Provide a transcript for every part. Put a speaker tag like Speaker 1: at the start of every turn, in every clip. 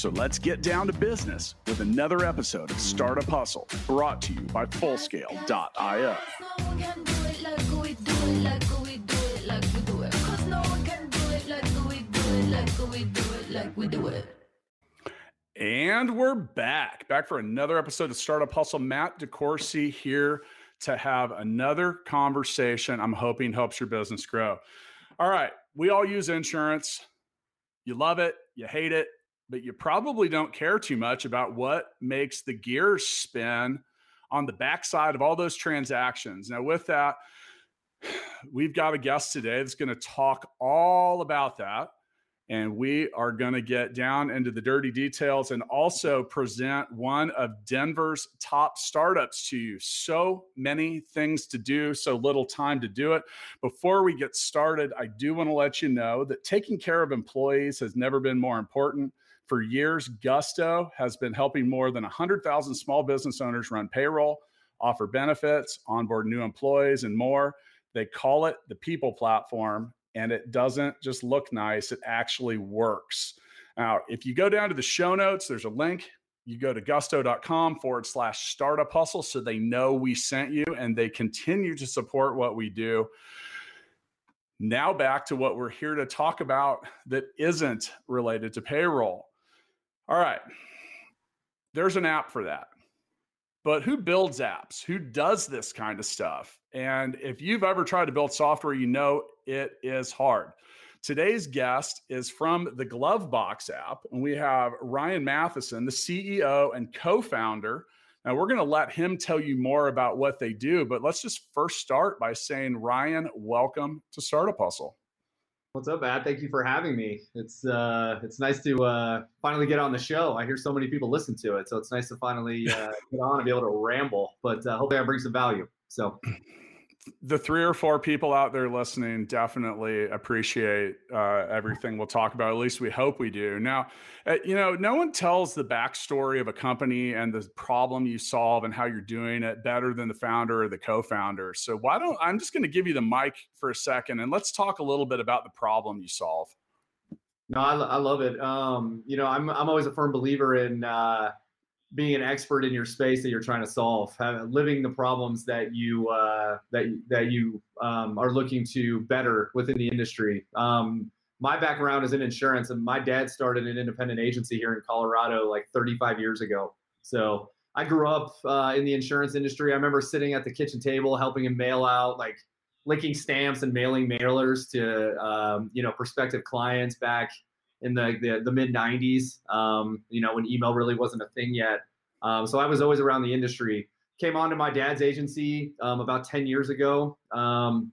Speaker 1: So let's get down to business with another episode of Startup Hustle brought to you by Fullscale.io. And we're back, back for another episode of Startup Hustle. Matt DeCoursey here to have another conversation I'm hoping helps your business grow. All right, we all use insurance. You love it, you hate it, but you probably don't care too much about what makes the gears spin on the backside of all those transactions. Now, with that, we've got a guest today that's going to talk all about that. And we are going to get down into the dirty details and also present one of Denver's top startups to you. So many things to do, so little time to do it. Before we get started, I do want to let you know that taking care of employees has never been more important. For years, Gusto has been helping more than 100,000 small business owners run payroll, offer benefits, onboard new employees, and more. They call it the people platform, and it doesn't just look nice, it actually works. Now, if you go down to the show notes, there's a link. You go to gusto.com forward slash startup hustle so they know we sent you and they continue to support what we do. Now, back to what we're here to talk about that isn't related to payroll. All right, there's an app for that. But who builds apps? Who does this kind of stuff? And if you've ever tried to build software, you know it is hard. Today's guest is from the Glovebox app, and we have Ryan Matheson, the CEO and co founder. Now, we're going to let him tell you more about what they do, but let's just first start by saying, Ryan, welcome to Startup Hustle.
Speaker 2: What's up, Matt? Thank you for having me. It's uh, it's nice to uh, finally get on the show. I hear so many people listen to it, so it's nice to finally uh, get on and be able to ramble. But uh, hopefully, I bring some value. So,
Speaker 1: the three or four people out there listening definitely appreciate uh, everything we'll talk about. At least we hope we do. Now, uh, you know, no one tells the backstory of a company and the problem you solve and how you're doing it better than the founder or the co-founder. So why don't I'm just going to give you the mic for a second and let's talk a little bit about the problem you solve.
Speaker 2: No, I, I love it. Um, you know, I'm I'm always a firm believer in. Uh, being an expert in your space that you're trying to solve, living the problems that you uh, that that you um, are looking to better within the industry. Um, my background is in insurance, and my dad started an independent agency here in Colorado like 35 years ago. So I grew up uh, in the insurance industry. I remember sitting at the kitchen table helping him mail out like licking stamps and mailing mailers to um, you know prospective clients back in the the, the mid '90s. Um, you know, when email really wasn't a thing yet. Um, so I was always around the industry. Came on to my dad's agency um, about 10 years ago. Um,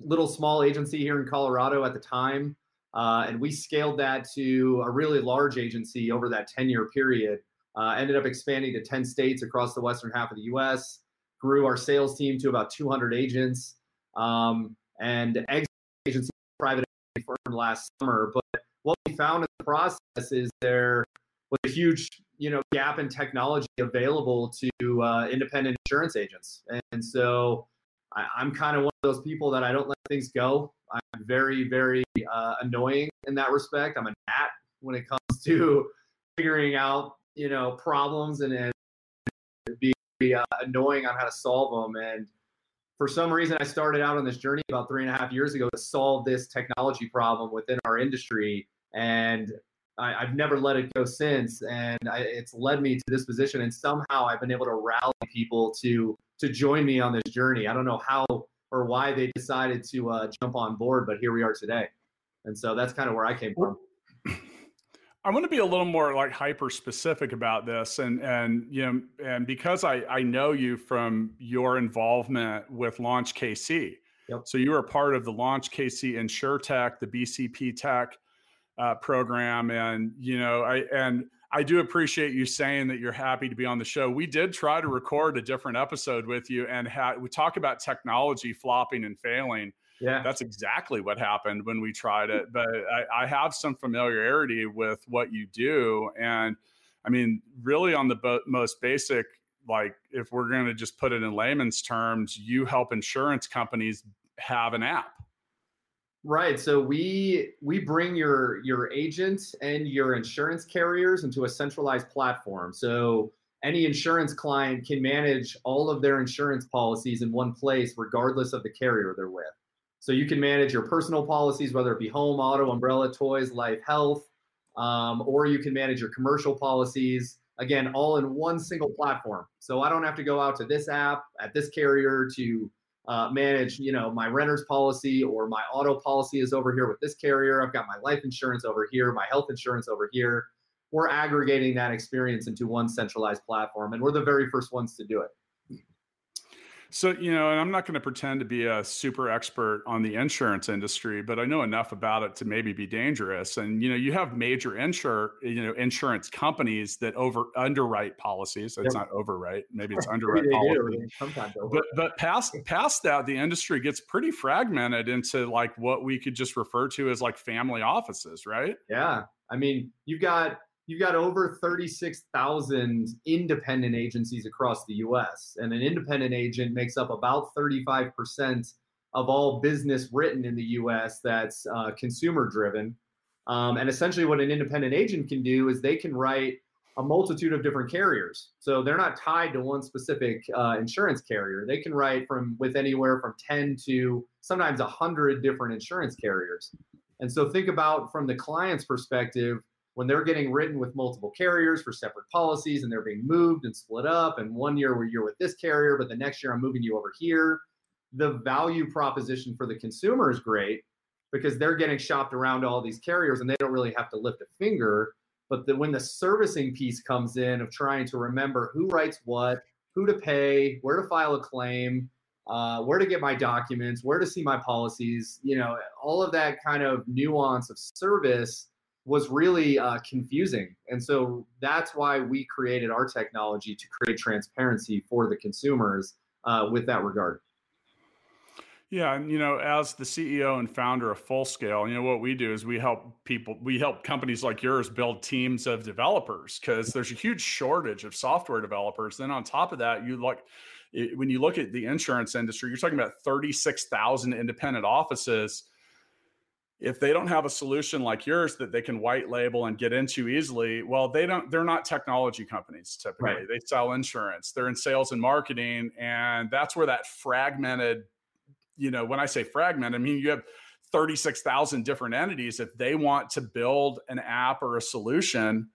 Speaker 2: little small agency here in Colorado at the time, uh, and we scaled that to a really large agency over that 10 year period. Uh, ended up expanding to 10 states across the western half of the U.S. Grew our sales team to about 200 agents, um, and agency private firm last summer. But found in the process is there was a huge you know gap in technology available to uh, independent insurance agents. And so I, am kind of one of those people that i don't let things go. I'm very very uh, annoying in that respect. I'm a gnat when it comes to figuring out you know problems and, and be uh, annoying on how to solve them. And for some reason i started out on this journey about three and a half years ago to solve this technology problem within our industry and I, have never let it go since, and I, it's led me to this position. And somehow I've been able to rally people to to join me on this journey. I don't know how or why they decided to uh, jump on board, but here we are today. And so that's kind of where I came from.
Speaker 1: I want to be a little more like hyper specific about this, and and you know, and because I I know you from your involvement with Launch KC. Yep. So you were part of the Launch KC InsureTech, the BCP Tech uh, program, and you know, I and I do appreciate you saying that you're happy to be on the show. We did try to record a different episode with you and ha- we talk about technology flopping and failing.
Speaker 2: Yeah.
Speaker 1: That's exactly what happened when we tried it. But I, I have some familiarity with what you do. And I mean, really on the bo- most basic, like if we're going to just put it in layman's terms, you help insurance companies have an app
Speaker 2: Right. So we we bring your your agent and your insurance carriers into a centralized platform. So any insurance client can manage all of their insurance policies in one place, regardless of the carrier they're with. So you can manage your personal policies, whether it be home, auto, umbrella, toys, life, health, um, or you can manage your commercial policies. Again, all in one single platform. So I don't have to go out to this app at this carrier to uh, manage, you know, my renter's policy or my auto policy is over here with this carrier. I've got my life insurance over here, my health insurance over here. We're aggregating that experience into one centralized platform, and we're the very first ones to do it.
Speaker 1: So, you know, and I'm not going to pretend to be a super expert on the insurance industry, but I know enough about it to maybe be dangerous. And you know, you have major insure, you know, insurance companies that over underwrite policies. It's yep. not overwrite, maybe it's underwrite policies. Sometimes but but past past that, the industry gets pretty fragmented into like what we could just refer to as like family offices, right?
Speaker 2: Yeah. I mean, you've got you've got over 36,000 independent agencies across the US. And an independent agent makes up about 35% of all business written in the US that's uh, consumer driven. Um, and essentially, what an independent agent can do is they can write a multitude of different carriers. So they're not tied to one specific uh, insurance carrier. They can write from with anywhere from 10 to sometimes 100 different insurance carriers. And so think about from the client's perspective, when they're getting written with multiple carriers for separate policies and they're being moved and split up and one year where you're with this carrier but the next year i'm moving you over here the value proposition for the consumer is great because they're getting shopped around all these carriers and they don't really have to lift a finger. But the, when the servicing piece comes in of trying to remember who writes what who to pay where to file a claim uh, where to get my documents where to see my policies you know all of that kind of nuance of service was really uh, confusing. And so that's why we created our technology to create transparency for the consumers uh, with that regard.
Speaker 1: Yeah, and you know, as the CEO and founder of Full Scale, you know what we do is we help people, we help companies like yours build teams of developers because there's a huge shortage of software developers. Then on top of that, you like when you look at the insurance industry, you're talking about 36,000 independent offices if they don't have a solution like yours that they can white label and get into easily well they don't they're not technology companies typically. Right. they sell insurance. They're in sales and marketing and that's where that fragmented you know when i say fragment i mean you have 36,000 different entities. If they want to build an app or a solution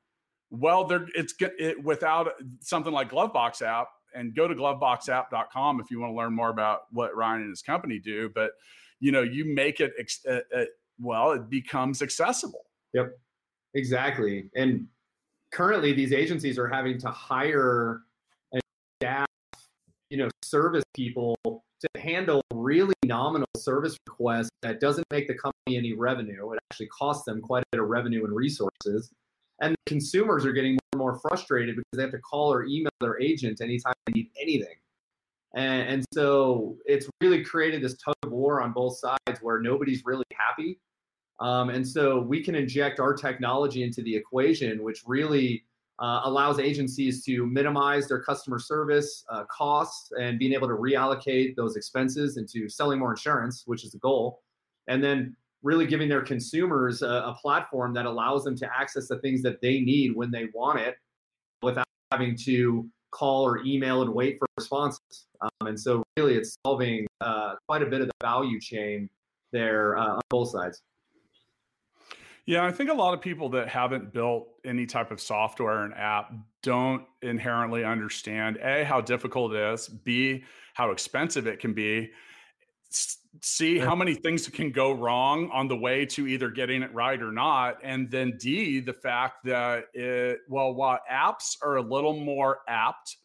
Speaker 1: well they're it's it without something like glovebox app and go to gloveboxapp.com if you want to learn more about what ryan and his company do but you know you make it ex- uh, uh, well, it becomes accessible.
Speaker 2: Yep, exactly. And currently, these agencies are having to hire and staff, you know, service people to handle really nominal service requests that doesn't make the company any revenue. It actually costs them quite a bit of revenue and resources. And consumers are getting more and more frustrated because they have to call or email their agent anytime they need anything. And, and so it's really created this tug of war on both sides where nobody's really happy um, and so we can inject our technology into the equation, which really uh, allows agencies to minimize their customer service uh, costs and being able to reallocate those expenses into selling more insurance, which is the goal. And then really giving their consumers a, a platform that allows them to access the things that they need when they want it without having to call or email and wait for responses. Um, and so, really, it's solving uh, quite a bit of the value chain there uh, on both sides.
Speaker 1: Yeah, I think a lot of people that haven't built any type of software and app don't inherently understand A, how difficult it is, B, how expensive it can be, C, how many things can go wrong on the way to either getting it right or not, and then D, the fact that it, well, while apps are a little more apt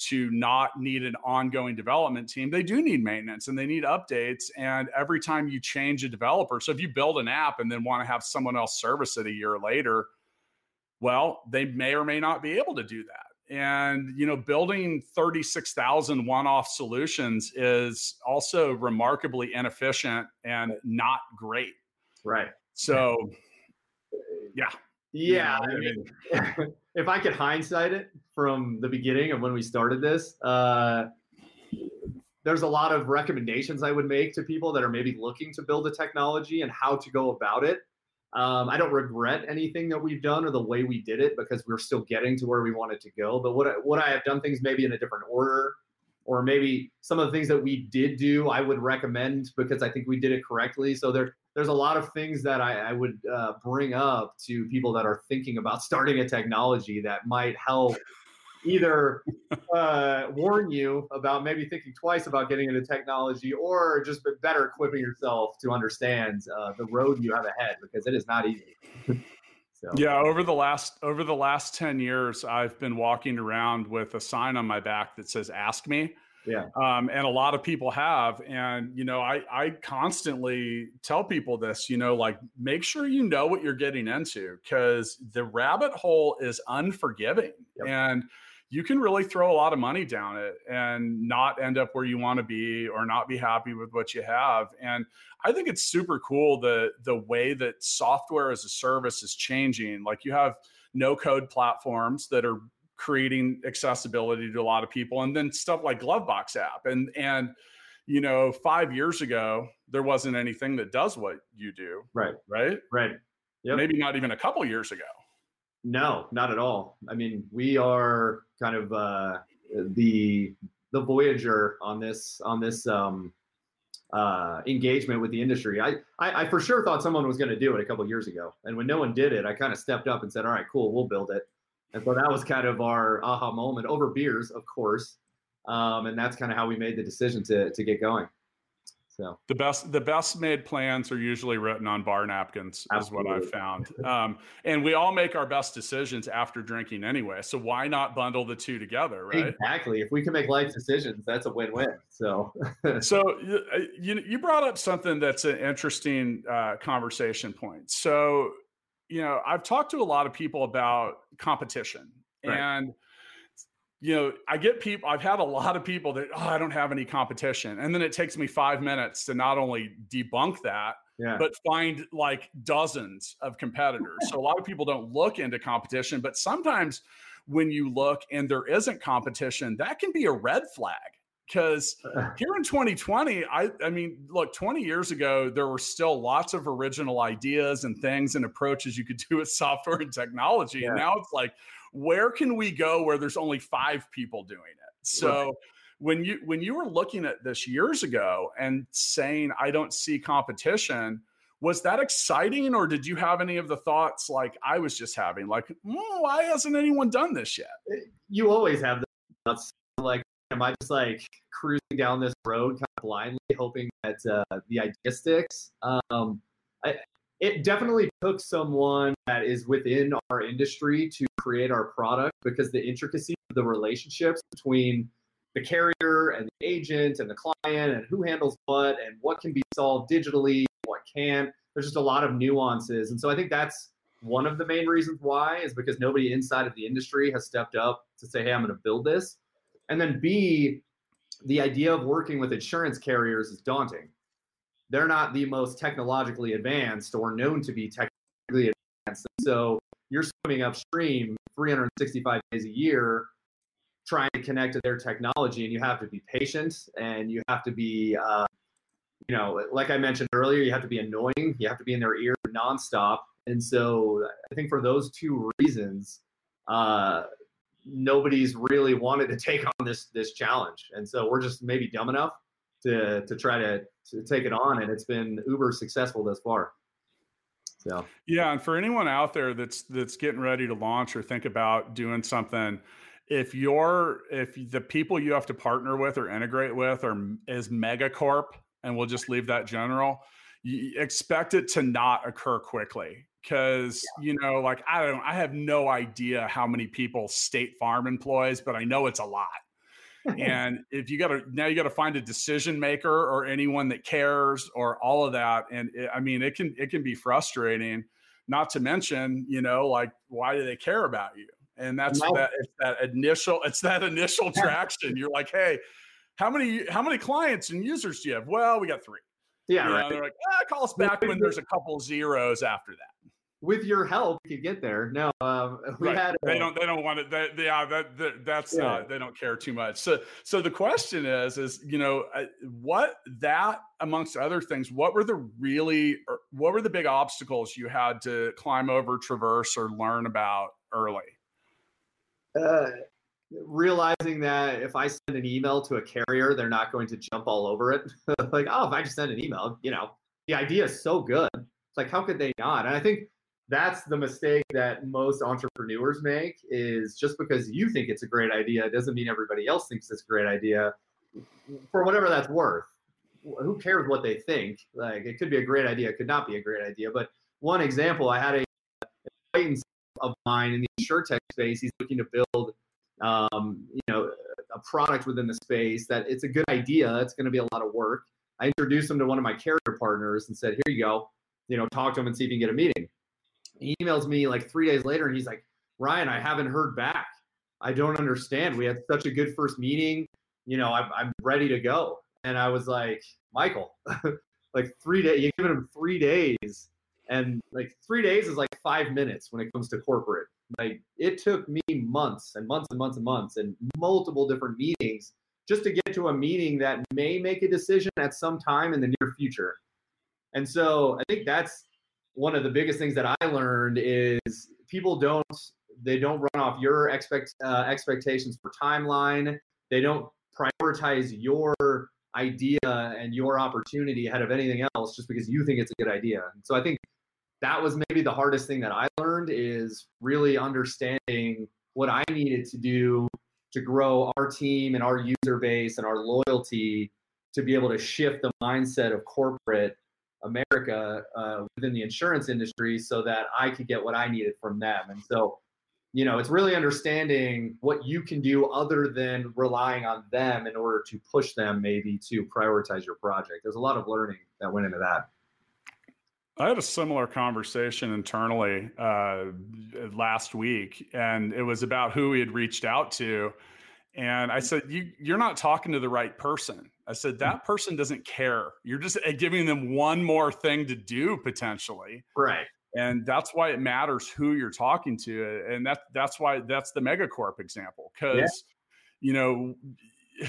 Speaker 1: to not need an ongoing development team. They do need maintenance and they need updates. And every time you change a developer, so if you build an app and then want to have someone else service it a year later, well, they may or may not be able to do that. And you know building 36,000 one-off solutions is also remarkably inefficient and not great.
Speaker 2: Right.
Speaker 1: So yeah.
Speaker 2: Yeah I mean, if i could hindsight it from the beginning of when we started this uh, there's a lot of recommendations i would make to people that are maybe looking to build a technology and how to go about it um, I don't regret anything that we've done or the way we did it because we're still getting to where we wanted to go. But what I, what I have done things maybe in a different order, or maybe some of the things that we did do, I would recommend because I think we did it correctly. So there there's a lot of things that I, I would uh, bring up to people that are thinking about starting a technology that might help either uh, warn you about maybe thinking twice about getting into technology or just better equipping yourself to understand uh, the road you have ahead because it is not easy.
Speaker 1: so. Yeah, over the last over the last 10 years I've been walking around with a sign on my back that says ask me.
Speaker 2: Yeah.
Speaker 1: Um, and a lot of people have. And, you know, I, I constantly tell people this, you know, like make sure you know what you're getting into because the rabbit hole is unforgiving. Yep. And, you can really throw a lot of money down it and not end up where you want to be or not be happy with what you have. And I think it's super cool the the way that software as a service is changing. Like you have no code platforms that are creating accessibility to a lot of people and then stuff like Glovebox app and and you know 5 years ago there wasn't anything that does what you do.
Speaker 2: Right.
Speaker 1: Right?
Speaker 2: Right.
Speaker 1: Yep. Maybe not even a couple years ago.
Speaker 2: No, not at all. I mean, we are kind of uh, the the voyager on this on this um, uh, engagement with the industry. I, I, I for sure thought someone was going to do it a couple years ago, and when no one did it, I kind of stepped up and said, "All right, cool, we'll build it." And so that was kind of our aha moment over beers, of course, um, and that's kind of how we made the decision to to get going. So
Speaker 1: the best the best made plans are usually written on bar napkins, Absolutely. is what I've found. Um, and we all make our best decisions after drinking anyway. So why not bundle the two together, right?
Speaker 2: Exactly. If we can make life decisions, that's a win-win. So
Speaker 1: so uh, you you brought up something that's an interesting uh, conversation point. So you know I've talked to a lot of people about competition right. and you know, I get people, I've had a lot of people that, oh, I don't have any competition. And then it takes me five minutes to not only debunk that, yeah. but find like dozens of competitors. so a lot of people don't look into competition, but sometimes when you look and there isn't competition, that can be a red flag. Because here in 2020, I, I mean, look, 20 years ago, there were still lots of original ideas and things and approaches you could do with software and technology. Yeah. And now it's like, where can we go where there's only five people doing it? So right. when you when you were looking at this years ago and saying I don't see competition, was that exciting or did you have any of the thoughts like I was just having like mm, why hasn't anyone done this yet? Eh,
Speaker 2: you always have the thoughts like am I just like cruising down this road kind of blindly hoping that uh, the idea sticks? Um, I, it definitely took someone that is within our industry to create our product because the intricacy of the relationships between the carrier and the agent and the client and who handles what and what can be solved digitally, what can't. There's just a lot of nuances. And so I think that's one of the main reasons why is because nobody inside of the industry has stepped up to say, hey, I'm going to build this. And then B, the idea of working with insurance carriers is daunting they're not the most technologically advanced or known to be technically advanced. So you're swimming upstream 365 days a year trying to connect to their technology and you have to be patient and you have to be uh, you know like i mentioned earlier you have to be annoying you have to be in their ear nonstop and so i think for those two reasons uh, nobody's really wanted to take on this this challenge and so we're just maybe dumb enough to to try to to take it on, and it's been uber successful thus far. So
Speaker 1: yeah, and for anyone out there that's that's getting ready to launch or think about doing something, if you're if the people you have to partner with or integrate with are is megacorp, and we'll just leave that general, you expect it to not occur quickly because yeah. you know like i don't i have no idea how many people state farm employs but i know it's a lot and if you got to now you got to find a decision maker or anyone that cares or all of that and it, i mean it can it can be frustrating not to mention, you know, like why do they care about you? And that's no. that it's that initial it's that initial traction. You're like, hey, how many how many clients and users do you have? Well, we got three.
Speaker 2: Yeah, you right.
Speaker 1: They're like, ah, call us back when there's a couple zeros after that
Speaker 2: with your help, you could get there. No, um, we
Speaker 1: right.
Speaker 2: had.
Speaker 1: They don't. They don't want it. They, they, yeah, that, that that's yeah. not. They don't care too much. So, so the question is, is you know, uh, what that amongst other things, what were the really, what were the big obstacles you had to climb over, traverse, or learn about early?
Speaker 2: Uh, realizing that if I send an email to a carrier, they're not going to jump all over it. like, oh, if I just send an email, you know, the idea is so good. It's like, how could they not? And I think that's the mistake that most entrepreneurs make is just because you think it's a great idea doesn't mean everybody else thinks it's a great idea. For whatever that's worth who cares what they think? Like it could be a great idea it could not be a great idea but one example i had a acquaintance of mine in the insurtech space. He's looking to build um, you know a product within the space that it's a good idea it's going to be a lot of work. I introduced him to one of my carrier partners and said here you go. You know talk to him and see if you can get a meeting he emails me like three days later and he's like, Ryan, I haven't heard back. I don't understand. We had such a good first meeting. You know, I'm, I'm ready to go. And I was like, Michael, like three days, you're giving him three days. And like three days is like five minutes when it comes to corporate. Like it took me months and months and months and months and multiple different meetings just to get to a meeting that may make a decision at some time in the near future. And so I think that's one of the biggest things that I learned is people don't they don't run off your expect uh, expectations for timeline. They don't prioritize your idea and your opportunity ahead of anything else just because you think it's a good idea. And so I think that was maybe the hardest thing that I learned is really understanding what I needed to do to grow our team and our user base and our loyalty to be able to shift the mindset of corporate America uh, within the insurance industry so that I could get what I needed from them. And so, you know, it's really understanding what you can do other than relying on them in order to push them maybe to prioritize your project. There's a lot of learning that went into that.
Speaker 1: I had a similar conversation internally uh, last week, and it was about who we had reached out to. And I said, you, You're not talking to the right person. I said, hmm. That person doesn't care. You're just uh, giving them one more thing to do potentially.
Speaker 2: Right.
Speaker 1: And that's why it matters who you're talking to. And that, that's why that's the megacorp example. Because, yeah. you know,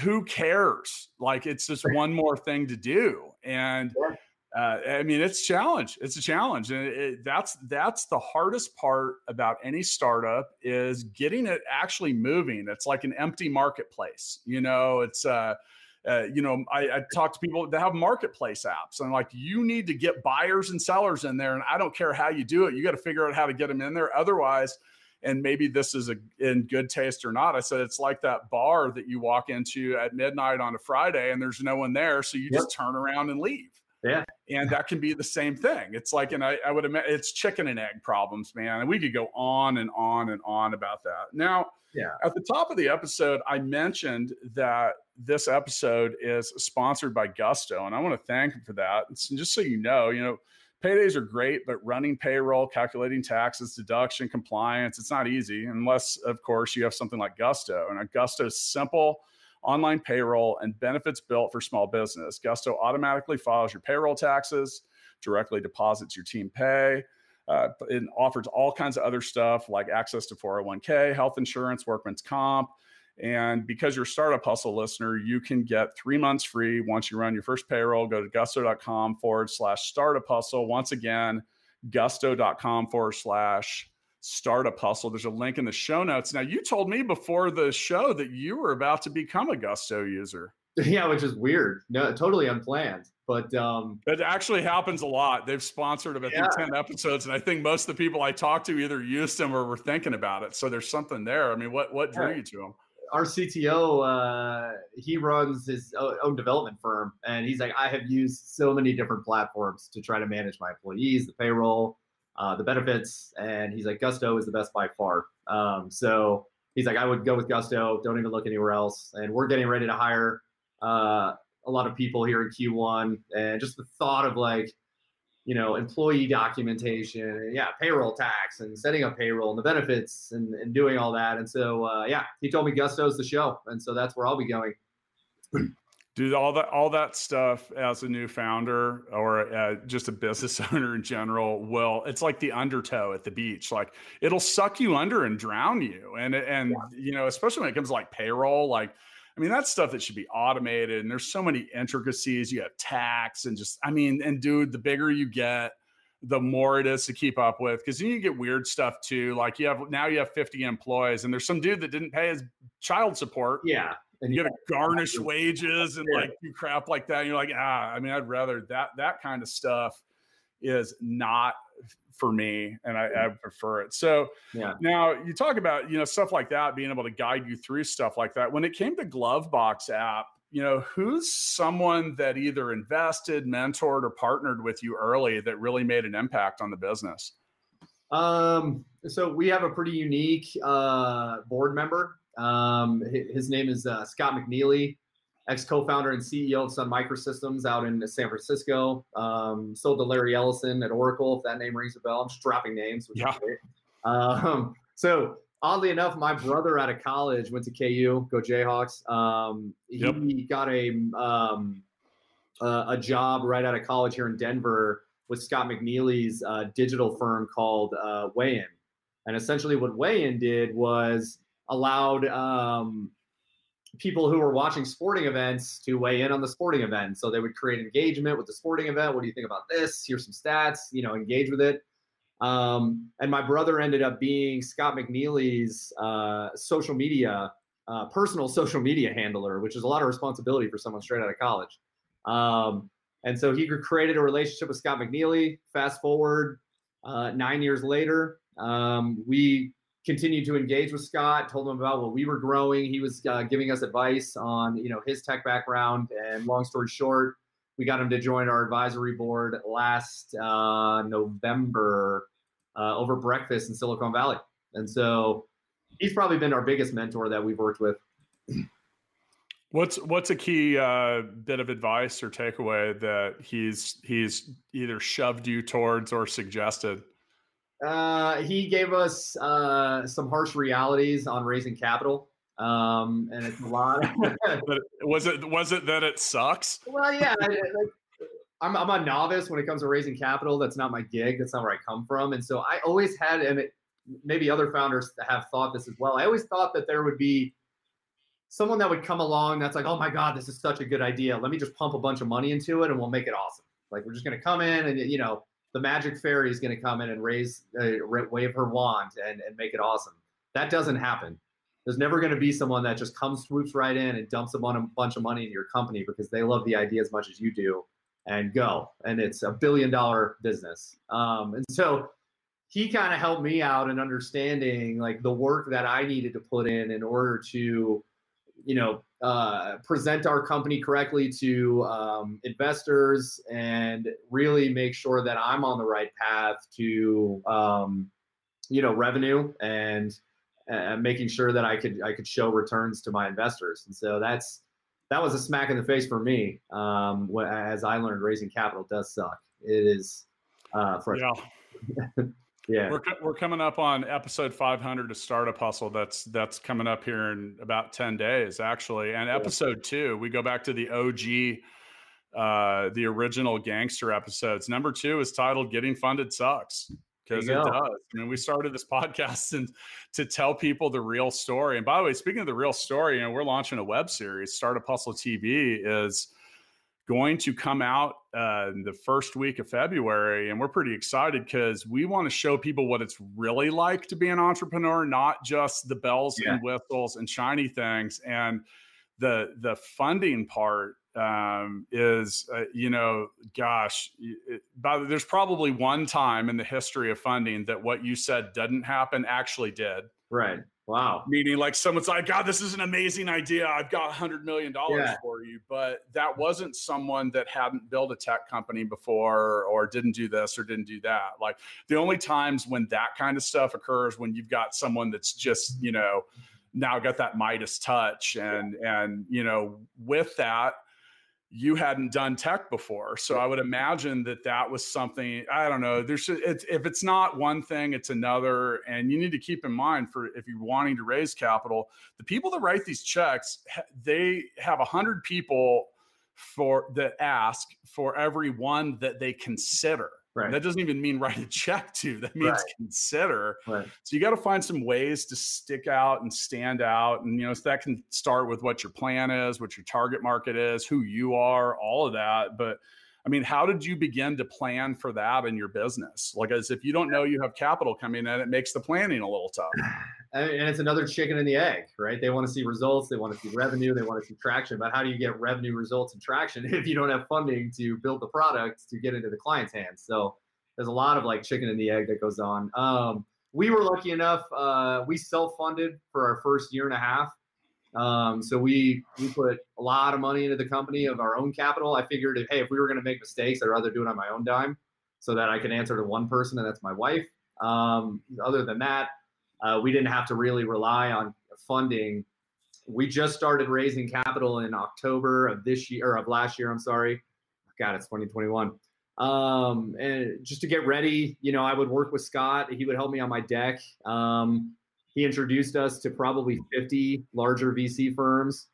Speaker 1: who cares? Like it's just one more thing to do. And, yeah uh, I mean, it's a challenge. It's a challenge, and it, it, that's that's the hardest part about any startup is getting it actually moving. It's like an empty marketplace. You know, it's uh, uh, you know, I, I talk to people that have marketplace apps, and like you need to get buyers and sellers in there, and I don't care how you do it. You got to figure out how to get them in there. Otherwise, and maybe this is a, in good taste or not. I said it's like that bar that you walk into at midnight on a Friday, and there's no one there, so you yep. just turn around and leave.
Speaker 2: Yeah.
Speaker 1: And that can be the same thing. It's like, and I, I would imagine it's chicken and egg problems, man. And we could go on and on and on about that. Now,
Speaker 2: yeah.
Speaker 1: At the top of the episode, I mentioned that this episode is sponsored by Gusto, and I want to thank them for that. And just so you know, you know, paydays are great, but running payroll, calculating taxes, deduction, compliance, it's not easy unless, of course, you have something like Gusto. And Gusto is simple online payroll, and benefits built for small business. Gusto automatically files your payroll taxes, directly deposits your team pay. Uh, it offers all kinds of other stuff like access to 401k, health insurance, workman's comp. And because you're a startup hustle listener, you can get three months free once you run your first payroll. Go to gusto.com forward slash startup hustle. Once again, gusto.com forward slash startup hustle. There's a link in the show notes. Now, you told me before the show that you were about to become a Gusto user.
Speaker 2: Yeah, which is weird. No, totally unplanned. But um
Speaker 1: it actually happens a lot. They've sponsored about yeah. 10 episodes, and I think most of the people I talked to either used them or were thinking about it. So there's something there. I mean, what what drew you to them?
Speaker 2: Our CTO, uh, he runs his own development firm, and he's like, I have used so many different platforms to try to manage my employees, the payroll, uh, the benefits, and he's like, Gusto is the best by far. Um, so he's like, I would go with Gusto. Don't even look anywhere else. And we're getting ready to hire uh, a lot of people here in Q1, and just the thought of like you know, employee documentation, and yeah, payroll tax and setting up payroll and the benefits and, and doing all that. And so, uh, yeah, he told me Gusto's the show. And so that's where I'll be going.
Speaker 1: do all that all that stuff as a new founder or uh, just a business owner in general will it's like the undertow at the beach like it'll suck you under and drown you and and yeah. you know especially when it comes to like payroll like I mean, that's stuff that should be automated. And there's so many intricacies. You have tax and just, I mean, and dude, the bigger you get, the more it is to keep up with. Cause then you get weird stuff too. Like you have now you have 50 employees and there's some dude that didn't pay his child support.
Speaker 2: Yeah
Speaker 1: and you got to garnish wages and like do crap like that. And you're like, ah, I mean, I'd rather that that kind of stuff is not for me, and I, I prefer it. So
Speaker 2: yeah.
Speaker 1: now you talk about you know stuff like that, being able to guide you through stuff like that. When it came to Glovebox app, you know, who's someone that either invested, mentored, or partnered with you early that really made an impact on the business?
Speaker 2: Um, so we have a pretty unique uh, board member um, his name is uh, Scott McNealy, ex co-founder and CEO of Sun Microsystems out in San Francisco. Um, sold to Larry Ellison at Oracle, if that name rings a bell. I'm just dropping names.
Speaker 1: yeah.
Speaker 2: Um, so oddly enough, my brother out of college went to KU, go Jayhawks. Um, he yep. got a um, uh, a job right out of college here in Denver with Scott McNealy's uh, digital firm called uh, Wayin. And essentially, what Wayin did was allowed um, people who were watching sporting events to weigh in on the sporting event. So they would create engagement with the sporting event. What do you think about this? Here's some stats. You know, engage with it. Um, and my brother ended up being Scott McNealy's uh, social media, uh, personal social media handler, which is a lot of responsibility for someone straight out of college. Um, and so he created a relationship with Scott McNealy. Fast forward uh, nine years later, um, we continued to engage with Scott, told him about what we were growing. He was uh, giving us advice on, you know, his tech background. And long story short, we got him to join our advisory board last uh, November uh, over breakfast in Silicon Valley. And so he's probably been our biggest mentor that we've worked with.
Speaker 1: What's what's a key uh, bit of advice or takeaway that he's he's either shoved you towards or suggested?
Speaker 2: Uh, he gave us uh, some harsh realities on raising capital, um, and it's a lot.
Speaker 1: was it was it that it sucks?
Speaker 2: Well, yeah. I, I'm, I'm a novice when it comes to raising capital. That's not my gig. That's not where I come from. And so I always had, and it, maybe other founders have thought this as well. I always thought that there would be someone that would come along that's like, oh my God, this is such a good idea. Let me just pump a bunch of money into it and we'll make it awesome. Like we're just going to come in and, you know, the magic fairy is going to come in and raise, uh, wave her wand and, and make it awesome. That doesn't happen. There's never going to be someone that just comes, swoops right in and dumps a bunch of money in your company because they love the idea as much as you do and go. And it's a billion dollar business. Um, and so he kind of helped me out in understanding like the work that I needed to put in in order to, you know, uh, present our company correctly to um, investors and really make sure that I'm on the right path to, um, you know, revenue and uh, making sure that I could I could show returns to my investors. And so that's that was a smack in the face for me. Um, as I learned, raising capital does suck. It is uh, frustrating.
Speaker 1: Yeah. Yeah, we're we're coming up on episode 500 to Startup Hustle. That's that's coming up here in about 10 days, actually. And episode two, we go back to the OG, uh, the original gangster episodes. Number two is titled "Getting Funded Sucks." Because it does. I mean, we started this podcast and to tell people the real story. And by the way, speaking of the real story, you know, we're launching a web series. Startup Hustle TV is going to come out uh, the first week of February. And we're pretty excited because we want to show people what it's really like to be an entrepreneur, not just the bells yeah. and whistles and shiny things. And the the funding part um, is, uh, you know, gosh, it, by, there's probably one time in the history of funding that what you said didn't happen actually did.
Speaker 2: Right. Wow.
Speaker 1: Meaning, like someone's like, God, this is an amazing idea. I've got a $100 million yeah. for you. But that wasn't someone that hadn't built a tech company before or didn't do this or didn't do that. Like the only times when that kind of stuff occurs when you've got someone that's just, you know, now got that Midas touch. And, and, you know, with that, you hadn't done tech before. So I would imagine that that was something, I don't know, there's it's, if it's not one thing, it's another. And you need to keep in mind for if you're wanting to raise capital, the people that write these checks, they have a hundred people for that ask for every one that they consider. Right. That doesn't even mean write a check to. That means right. consider. Right. So you got to find some ways to stick out and stand out. And you know, so that can start with what your plan is, what your target market is, who you are, all of that. But I mean, how did you begin to plan for that in your business? Like, as if you don't know you have capital coming in, it makes the planning a little tough.
Speaker 2: And it's another chicken and the egg, right? They want to see results, they want to see revenue, they want to see traction. But how do you get revenue, results, and traction if you don't have funding to build the product to get into the client's hands? So there's a lot of like chicken and the egg that goes on. Um, we were lucky enough; uh, we self-funded for our first year and a half. Um, so we we put a lot of money into the company of our own capital. I figured, hey, if we were going to make mistakes, I'd rather do it on my own dime, so that I can answer to one person, and that's my wife. Um, other than that, uh, we didn't have to really rely on funding. We just started raising capital in October of this year or of last year. I'm sorry. God, it's 2021. Um, and just to get ready, you know, I would work with Scott. He would help me on my deck. Um, he introduced us to probably 50 larger VC firms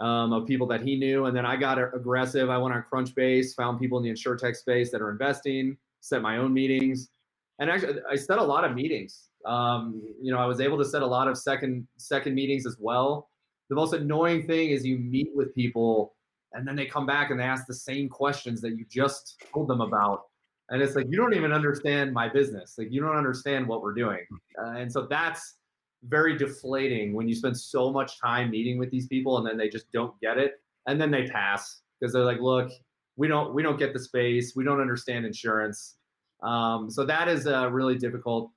Speaker 2: um, of people that he knew. And then I got aggressive. I went on Crunchbase, found people in the insurtech space that are investing, set my own meetings. And actually, I set a lot of meetings. Um, you know, I was able to set a lot of second second meetings as well. The most annoying thing is you meet with people and then they come back and they ask the same questions that you just told them about. And it's like you don't even understand my business. Like you don't understand what we're doing. Uh, and so that's very deflating when you spend so much time meeting with these people and then they just don't get it. And then they pass because they're like look we don't we don't get the space. We don't understand insurance. Um, so that is uh, really difficult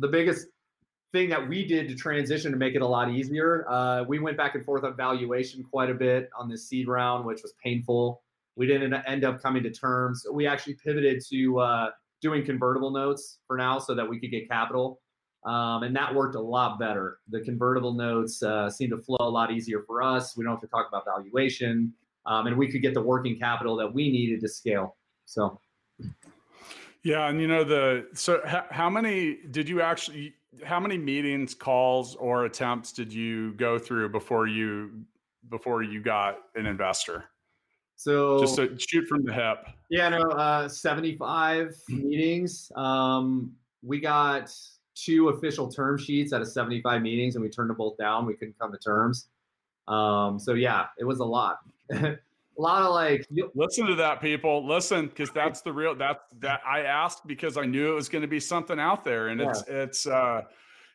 Speaker 2: the biggest thing that we did to transition to make it a lot easier. Uh, we went back and forth on valuation quite a bit on this seed round, which was painful. We didn't end up coming to terms. We actually pivoted to uh, doing convertible notes for now so that we could get capital. Um, and that worked a lot better. The convertible notes uh, seemed to flow a lot easier for us. We don't have to talk about valuation, um, and we could get the working capital that we needed to scale. So,
Speaker 1: yeah, and you know the so how, how many did you actually how many meetings, calls, or attempts did you go through before you before you got an investor?
Speaker 2: So
Speaker 1: just to shoot from the hip.
Speaker 2: Yeah, no, uh, 75 meetings. Um, we got two official term sheets out of 75 meetings and we turned them both down. We couldn't come to terms. Um, so yeah, it was a lot. a lot of like
Speaker 1: listen to that people. Listen because that's the real that that i asked because i knew it was going to be something out there. And yeah. it's it's uh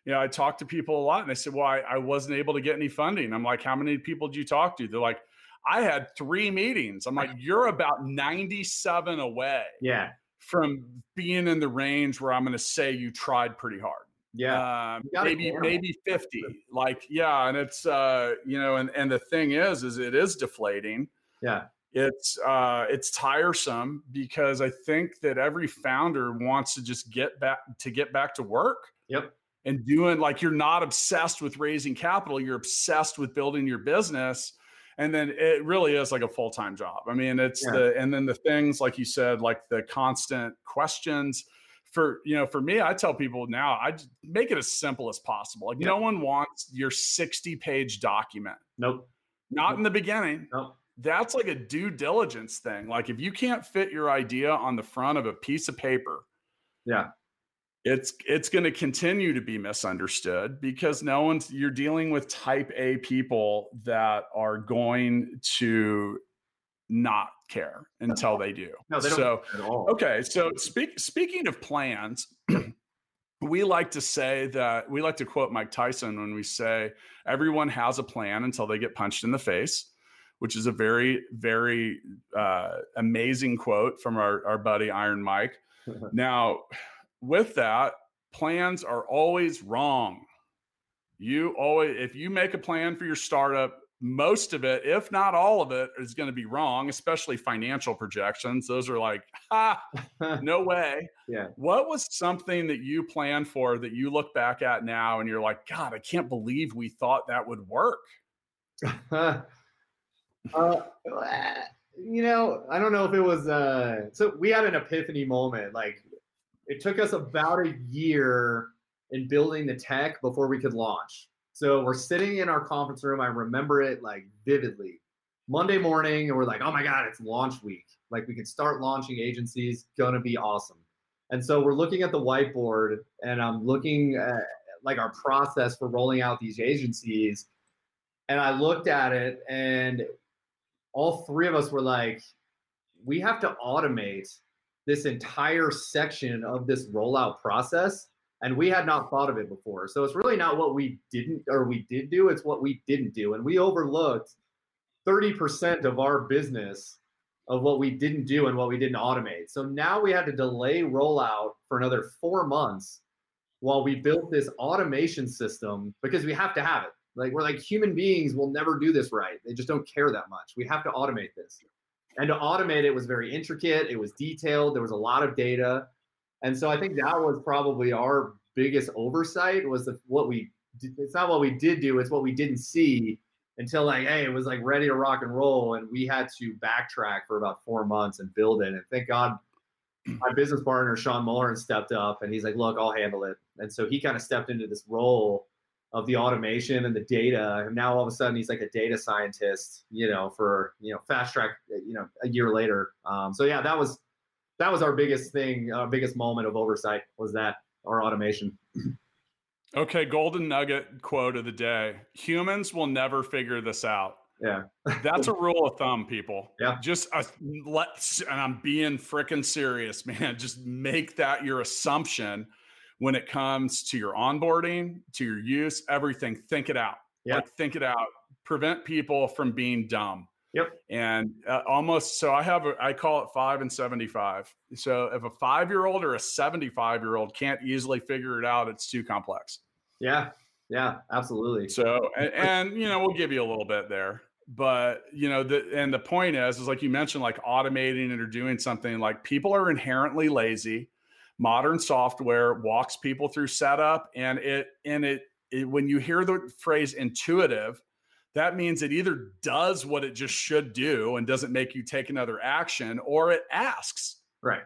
Speaker 1: you know i talked to people a lot and they said well I, I wasn't able to get any funding. I'm like how many people did you talk to? They're like i had three meetings. I'm like you're about 97 away
Speaker 2: yeah.
Speaker 1: from being in the range where i'm going to say you tried pretty hard.
Speaker 2: Yeah.
Speaker 1: Uh, maybe maybe 50 like yeah and it's uh you know and and the thing is is it is deflating
Speaker 2: yeah.
Speaker 1: It's uh, it's tiresome because I think that every founder wants to just get back to get back to work.
Speaker 2: Yep.
Speaker 1: And doing like you're not obsessed with raising capital, you're obsessed with building your business. And then it really is like a full time job. I mean, it's yeah. the and then the things like you said, like the constant questions for you know for me i tell people now i make it as simple as possible like yep. no one wants your 60 page document
Speaker 2: nope
Speaker 1: not
Speaker 2: nope.
Speaker 1: in the beginning
Speaker 2: nope
Speaker 1: that's like a due diligence thing. Like if you can't fit your idea on the front of a piece of paper,
Speaker 2: yeah,
Speaker 1: it's it's going to continue to be misunderstood because no one's you're dealing with type A people that are going to not care until they do.
Speaker 2: No, they
Speaker 1: so,
Speaker 2: don't
Speaker 1: Okay, so speak, speaking of plans, we like to say that we like to quote Mike Tyson when we say everyone has a plan until they get punched in the face which is a very, very uh, amazing quote from our, our buddy Iron Mike. now, with that, plans are always wrong. You always, if you make a plan for your startup, most of it, if not all of it, is going to be wrong, especially financial projections. Those are like, ha, no way.
Speaker 2: Yeah.
Speaker 1: What was something that you planned for that you look back at now and you're like, God, I can't believe we thought that would work?
Speaker 2: Uh, you know, I don't know if it was. Uh, so we had an epiphany moment. Like it took us about a year in building the tech before we could launch. So we're sitting in our conference room. I remember it like vividly. Monday morning, and we're like, oh my God, it's launch week. Like we can start launching agencies, gonna be awesome. And so we're looking at the whiteboard and I'm looking at like our process for rolling out these agencies. And I looked at it and all three of us were like, we have to automate this entire section of this rollout process and we had not thought of it before. So it's really not what we didn't or we did do it's what we didn't do. And we overlooked 30% of our business of what we didn't do and what we didn't automate. So now we had to delay rollout for another four months while we built this automation system because we have to have it like we're like human beings will never do this right. They just don't care that much. We have to automate this. And to automate it was very intricate. It was detailed. There was a lot of data. And so i think that was probably our biggest oversight was the, what we it's not what we did do it's what we didn't see until like hey it was like ready to rock and roll and we had to backtrack for about four months and build it. And thank god my business partner sean Mullen stepped up and he's like look i'll handle it. And so he kind of stepped into this role of the automation and the data. And now all of a sudden he's like a data scientist, you know, for you know fast track, you know, a year later. Um, so yeah, that was that was our biggest thing, our biggest moment of oversight was that our automation.
Speaker 1: Okay, golden nugget quote of the day: Humans will never figure this out.
Speaker 2: Yeah,
Speaker 1: that's a rule of thumb, people.
Speaker 2: Yeah,
Speaker 1: just uh, let's, and I'm being freaking serious, man. Just make that your assumption when it comes to your onboarding, to your use, everything, think it out.
Speaker 2: Yeah.
Speaker 1: Like, think it out. Prevent people from being dumb.
Speaker 2: Yep.
Speaker 1: And uh, almost, so I have, a, I call it five and 75. So if a five year old or a 75 year old can't easily figure it out, it's too complex.
Speaker 2: Yeah. Yeah. Absolutely.
Speaker 1: So, and, and you know, we'll give you a little bit there but you know the and the point is is like you mentioned like automating it or doing something like people are inherently lazy modern software walks people through setup and it and it, it, when you hear the phrase intuitive that means it either does what it just should do and doesn't make you take another action or it asks.
Speaker 2: Right.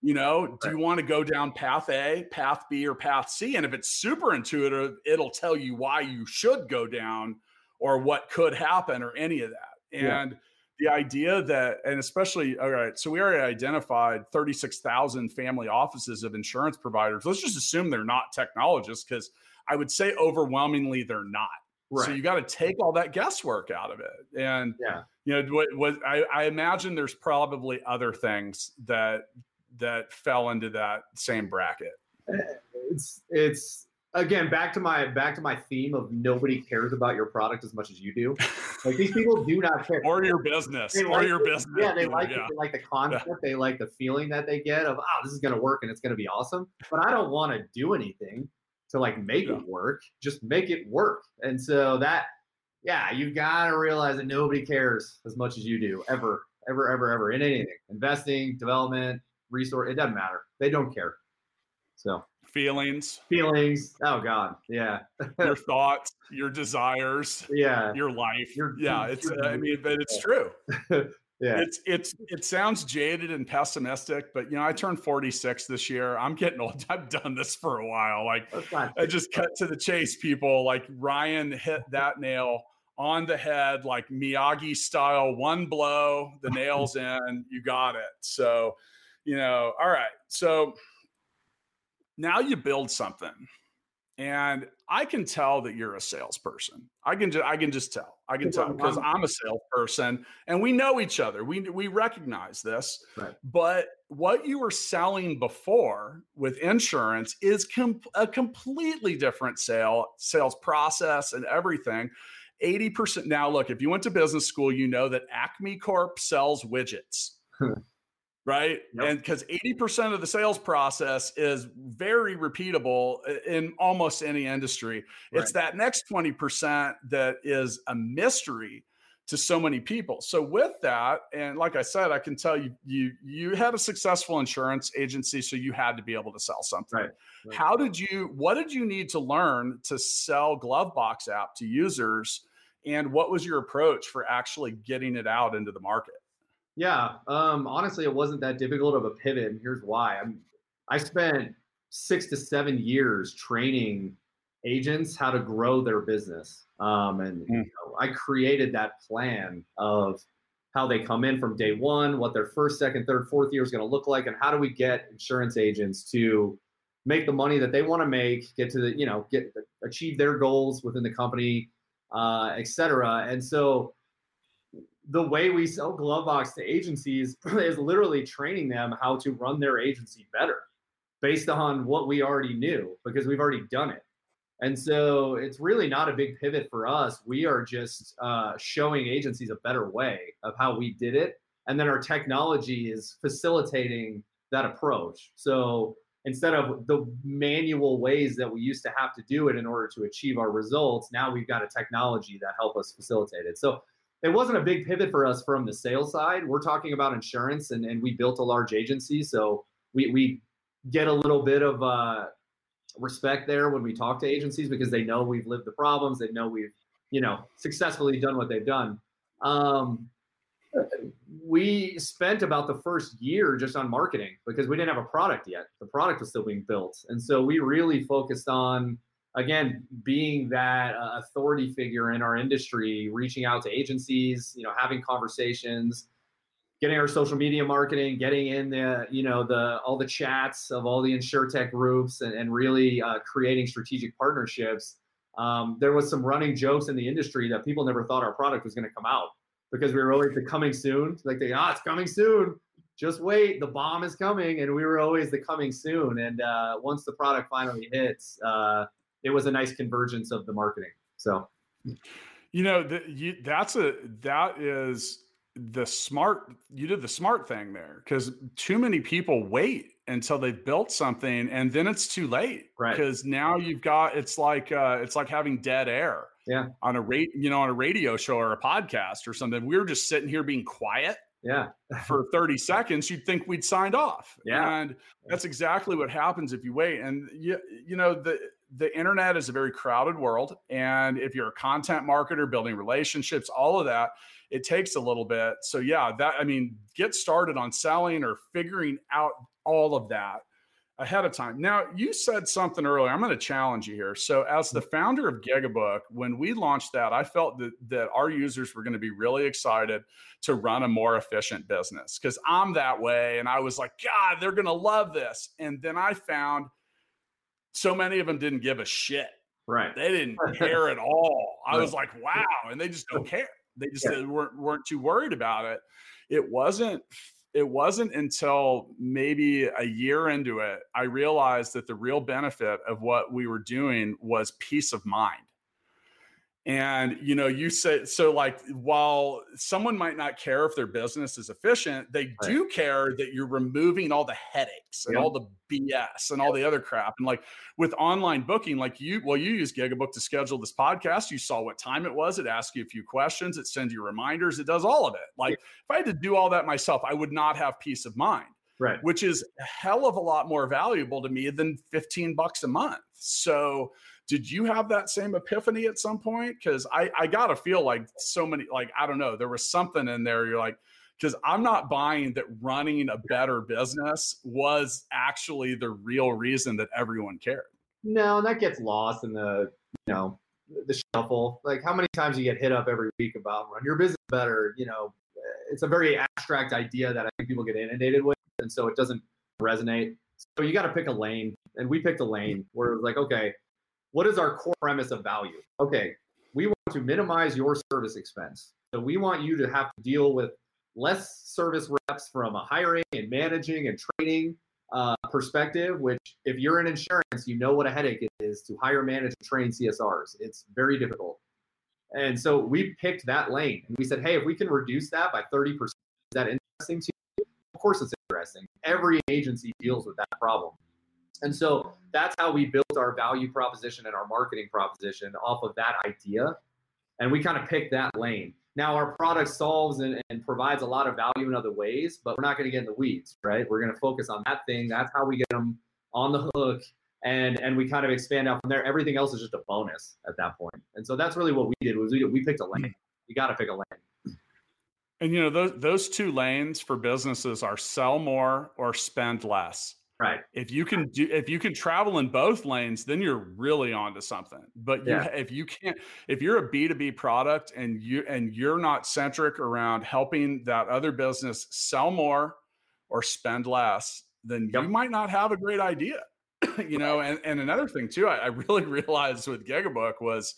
Speaker 1: You know do you want to go down path a path b or path c? And if it's super intuitive it'll tell you why you should go down or what could happen or any of that. And yeah the idea that, and especially, all right, so we already identified 36,000 family offices of insurance providers. Let's just assume they're not technologists because I would say overwhelmingly they're not. Right. So you got to take all that guesswork out of it. And,
Speaker 2: yeah.
Speaker 1: you know, what, what I, I imagine there's probably other things that, that fell into that same bracket.
Speaker 2: Eh, it's, it's, again back to my back to my theme of nobody cares about your product as much as you do. Like these people do not care.
Speaker 1: Or your business. They or like your business
Speaker 2: yeah they like yeah. they like the concept. Yeah. they like the feeling that they get of oh this is going to work and it's going to be awesome. But i don't want to do anything to like make yeah. it work. Just make it work. And so that yeah you've got to realize that nobody cares as much as you do ever ever ever ever in anything. Investing development resource it doesn't matter. They don't care. So
Speaker 1: feelings.
Speaker 2: Feelings. Oh god. Yeah.
Speaker 1: Your thoughts your desires
Speaker 2: yeah.
Speaker 1: your life. Your, yeah it's uh, i mean but it's true.
Speaker 2: Yeah.
Speaker 1: It's it's it sounds jaded and pessimistic but you know i turned 46 this year. I'm getting old. I've done this for a while. Like i just cut to the chase people. Like ryan hit that nail on the head like miyagi style one blow the nails in you got it. So you know all right. So now you build something and I can tell that you're a salesperson. I can just I can just tell. I can tell because I'm a salesperson and we know each other. We we recognize this.
Speaker 2: Right.
Speaker 1: But what you were selling before with insurance is com- a completely different sale sales process and everything. 80% now look, if you went to business school, you know that Acme Corp sells widgets right? Yep. And because 80% of the sales process is very repeatable in almost any industry. Right. It's that next 20% that is a mystery to so many people. So with that, and like I said, I can tell you you you had a successful insurance agency, so you had to be able to sell something.
Speaker 2: Right. Right.
Speaker 1: How did you what did you need to learn to sell Glovebox app to users? And what was your approach for actually getting it out into the market?
Speaker 2: Yeah, um, honestly, it wasn't that difficult of a pivot, and here's why. I'm, I spent six to seven years training agents how to grow their business, um, and mm. you know, I created that plan of how they come in from day one, what their first, second, third, fourth year is going to look like, and how do we get insurance agents to make the money that they want to make, get to the, you know, get achieve their goals within the company, uh, et cetera. And so the way we sell Glovebox to agencies is literally training them how to run their agency better based on what we already knew because we've already done it. And so it's really not a big pivot for us. We are just uh, showing agencies a better way of how we did it. And then our technology is facilitating that approach. So instead of the manual ways that we used to have to do it in order to achieve our results, now we've got a technology that help us facilitate it. So it wasn't a big pivot for us from the sales side. We're talking about insurance and, and we built a large agency. So we, we get a little bit of uh, respect there when we talk to agencies because they know we've lived the problems. They know we've, you know, successfully done what they've done. Um, we spent about the first year just on marketing because we didn't have a product yet. The product was still being built. And so we really focused on, again, being that uh, authority figure in our industry, reaching out to agencies, you know, having conversations, getting our social media marketing, getting in the, you know, the all the chats of all the insurtech groups and, and really uh, creating strategic partnerships. Um, there was some running jokes in the industry that people never thought our product was going to come out because we were always the coming soon. Like ah, it's coming soon. Just wait, the bomb is coming, and we were always the coming soon. And uh, once the product finally hits, uh, it was a nice convergence of the marketing. So,
Speaker 1: you know, the, you, that's a that is the smart you did the smart thing there because too many people wait until they've built something and then it's too late.
Speaker 2: Right.
Speaker 1: Because now you've got it's like uh it's like having dead air
Speaker 2: yeah.
Speaker 1: on a rate you know on a radio show or a podcast or something. We were just sitting here being quiet
Speaker 2: yeah.
Speaker 1: for 30 seconds you'd think we'd signed off.
Speaker 2: Yeah.
Speaker 1: And that's exactly what happens if you wait. And you you know the the internet is a very crowded world and if you're a content marketer building relationships all of that it takes a little bit. So yeah, that I mean, get started on selling or figuring out all of that ahead of time. Now, you said something earlier. I'm going to challenge you here. So, as the mm-hmm. founder of Gigabook, when we launched that, I felt that, that our users were going to be really excited to run a more efficient business because I'm that way. And I was like, God, they're going to love this. And then I found so many of them didn't give a shit.
Speaker 2: Right.
Speaker 1: They didn't care at all. I was like, wow. And they just don't care. They just yeah. Uh, weren't weren't too worried about it. It wasn't it wasn't until maybe a year into it I realized that the real benefit of what we were doing was peace of mind. And you know, you say so like while someone might not care if their business is efficient, they right. do care that you're removing all the headaches and all the BS and all the other crap. And like with online booking, like you well, you use Gigabook to schedule this podcast. You saw what time it was, it asks you a few questions, it sends you reminders, it does all of it. Like if I had to do all that myself, I would not have peace of mind.
Speaker 2: Right.
Speaker 1: Which is a hell of a lot more valuable to me than 15 bucks a month. So did you have that same epiphany at some point? Because I, I gotta feel like so many, like, I don't know, there was something in there. You're like, because I'm not buying that running a better business was actually the real reason that everyone cared.
Speaker 2: No, that gets lost in the, you know, the shuffle. Like how many times you get hit up every week about run your business better, you know, it's a very abstract idea that I think people get inundated with. And so it doesn't resonate. So you got to pick a lane. And we picked a lane where it was like, okay, what is our core premise of value? Okay, we want to minimize your service expense. So we want you to have to deal with less service reps from a hiring and managing and training uh, perspective, which if you're in insurance, you know what a headache it is to hire, manage, and train CSRs. It's very difficult. And so we picked that lane and we said, hey, if we can reduce that by 30%, is that interesting to you? Of course it's interesting. Every agency deals with that problem. And so that's how we built our value proposition and our marketing proposition off of that idea. And we kind of picked that lane. Now our product solves and, and provides a lot of value in other ways, but we're not going to get in the weeds, right? We're going to focus on that thing. That's how we get them on the hook. And, and we kind of expand out from there. Everything else is just a bonus at that point. And so that's really what we did was we, we picked a lane. You got to pick a lane.
Speaker 1: And you know those those two lanes for businesses are sell more or spend less.
Speaker 2: Right.
Speaker 1: If you can do if you can travel in both lanes, then you're really onto something. But you, if you can't if you're a B2B product and you and you're not centric around helping that other business sell more or spend less, then
Speaker 2: Yep.
Speaker 1: you might not have a great idea. you know, and, and another thing too, I, I really realized with Gigabook was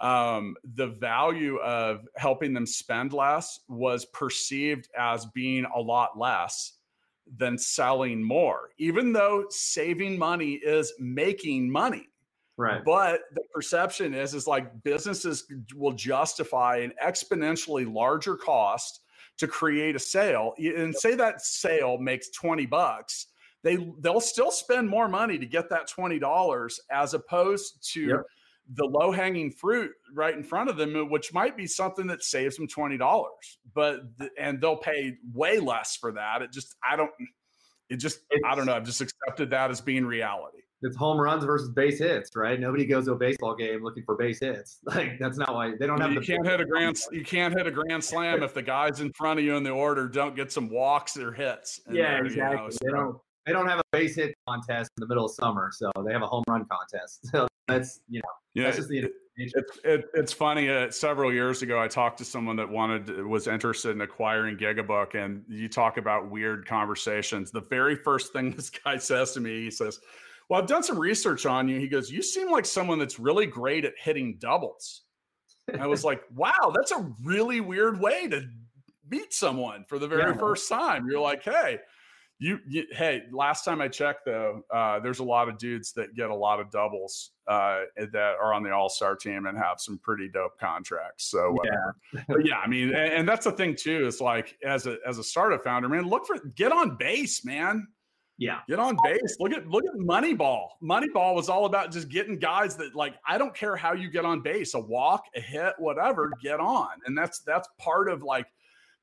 Speaker 1: um, the value of helping them spend less was perceived as being a lot less than selling more, even though saving money is making money.
Speaker 2: Right.
Speaker 1: But the perception is is like businesses will justify an exponentially larger cost to create a sale and say that sale makes 20 bucks. They they'll still spend more money to get that $20 as opposed to
Speaker 2: Yep.
Speaker 1: The low hanging fruit right in front of them, uh, which might be something that saves them $20. But the, and they'll pay way less for that. It just I don't it just I don't know. I've just accepted that as being reality.
Speaker 2: It's home runs versus base hits, right? Nobody goes to a baseball game looking for base hits. Like that's not why they don't have
Speaker 1: you
Speaker 2: the
Speaker 1: can't hit a grand you can't hit a grand slam if the guys in front of you in the order don't get some walks or hits
Speaker 2: Yeah,
Speaker 1: there, you
Speaker 2: exactly.
Speaker 1: know,
Speaker 2: They don't they don't have a base hit contest in the middle of summer, so they have a home run contest. So that's you know
Speaker 1: yeah,
Speaker 2: that's just the
Speaker 1: it- it, it's funny. Uh, several years ago, I talked to someone that wanted was interested in acquiring Gigabook, and you talk about weird conversations. The very first thing this guy says to me, he says, "Well, I've done some research on you." He goes, "You seem like someone that's really great at hitting doubles." And I was like, "Wow, that's a really weird way to meet someone for the very
Speaker 2: Yeah.
Speaker 1: first time." You're like, "Hey." You, you, hey, last time I checked though, uh, there's a lot of dudes that get a lot of doubles uh, that are on the All Star team and have some pretty dope contracts. So, uh, but yeah, I mean, and, and that's the thing too. Is like as a as a startup founder, man, look for get on base, man.
Speaker 2: Yeah.
Speaker 1: Get on base. Look at look at Moneyball. Moneyball was all about just getting guys that like I don't care how you get on base, a walk, a hit, whatever, get on. And that's that's part of like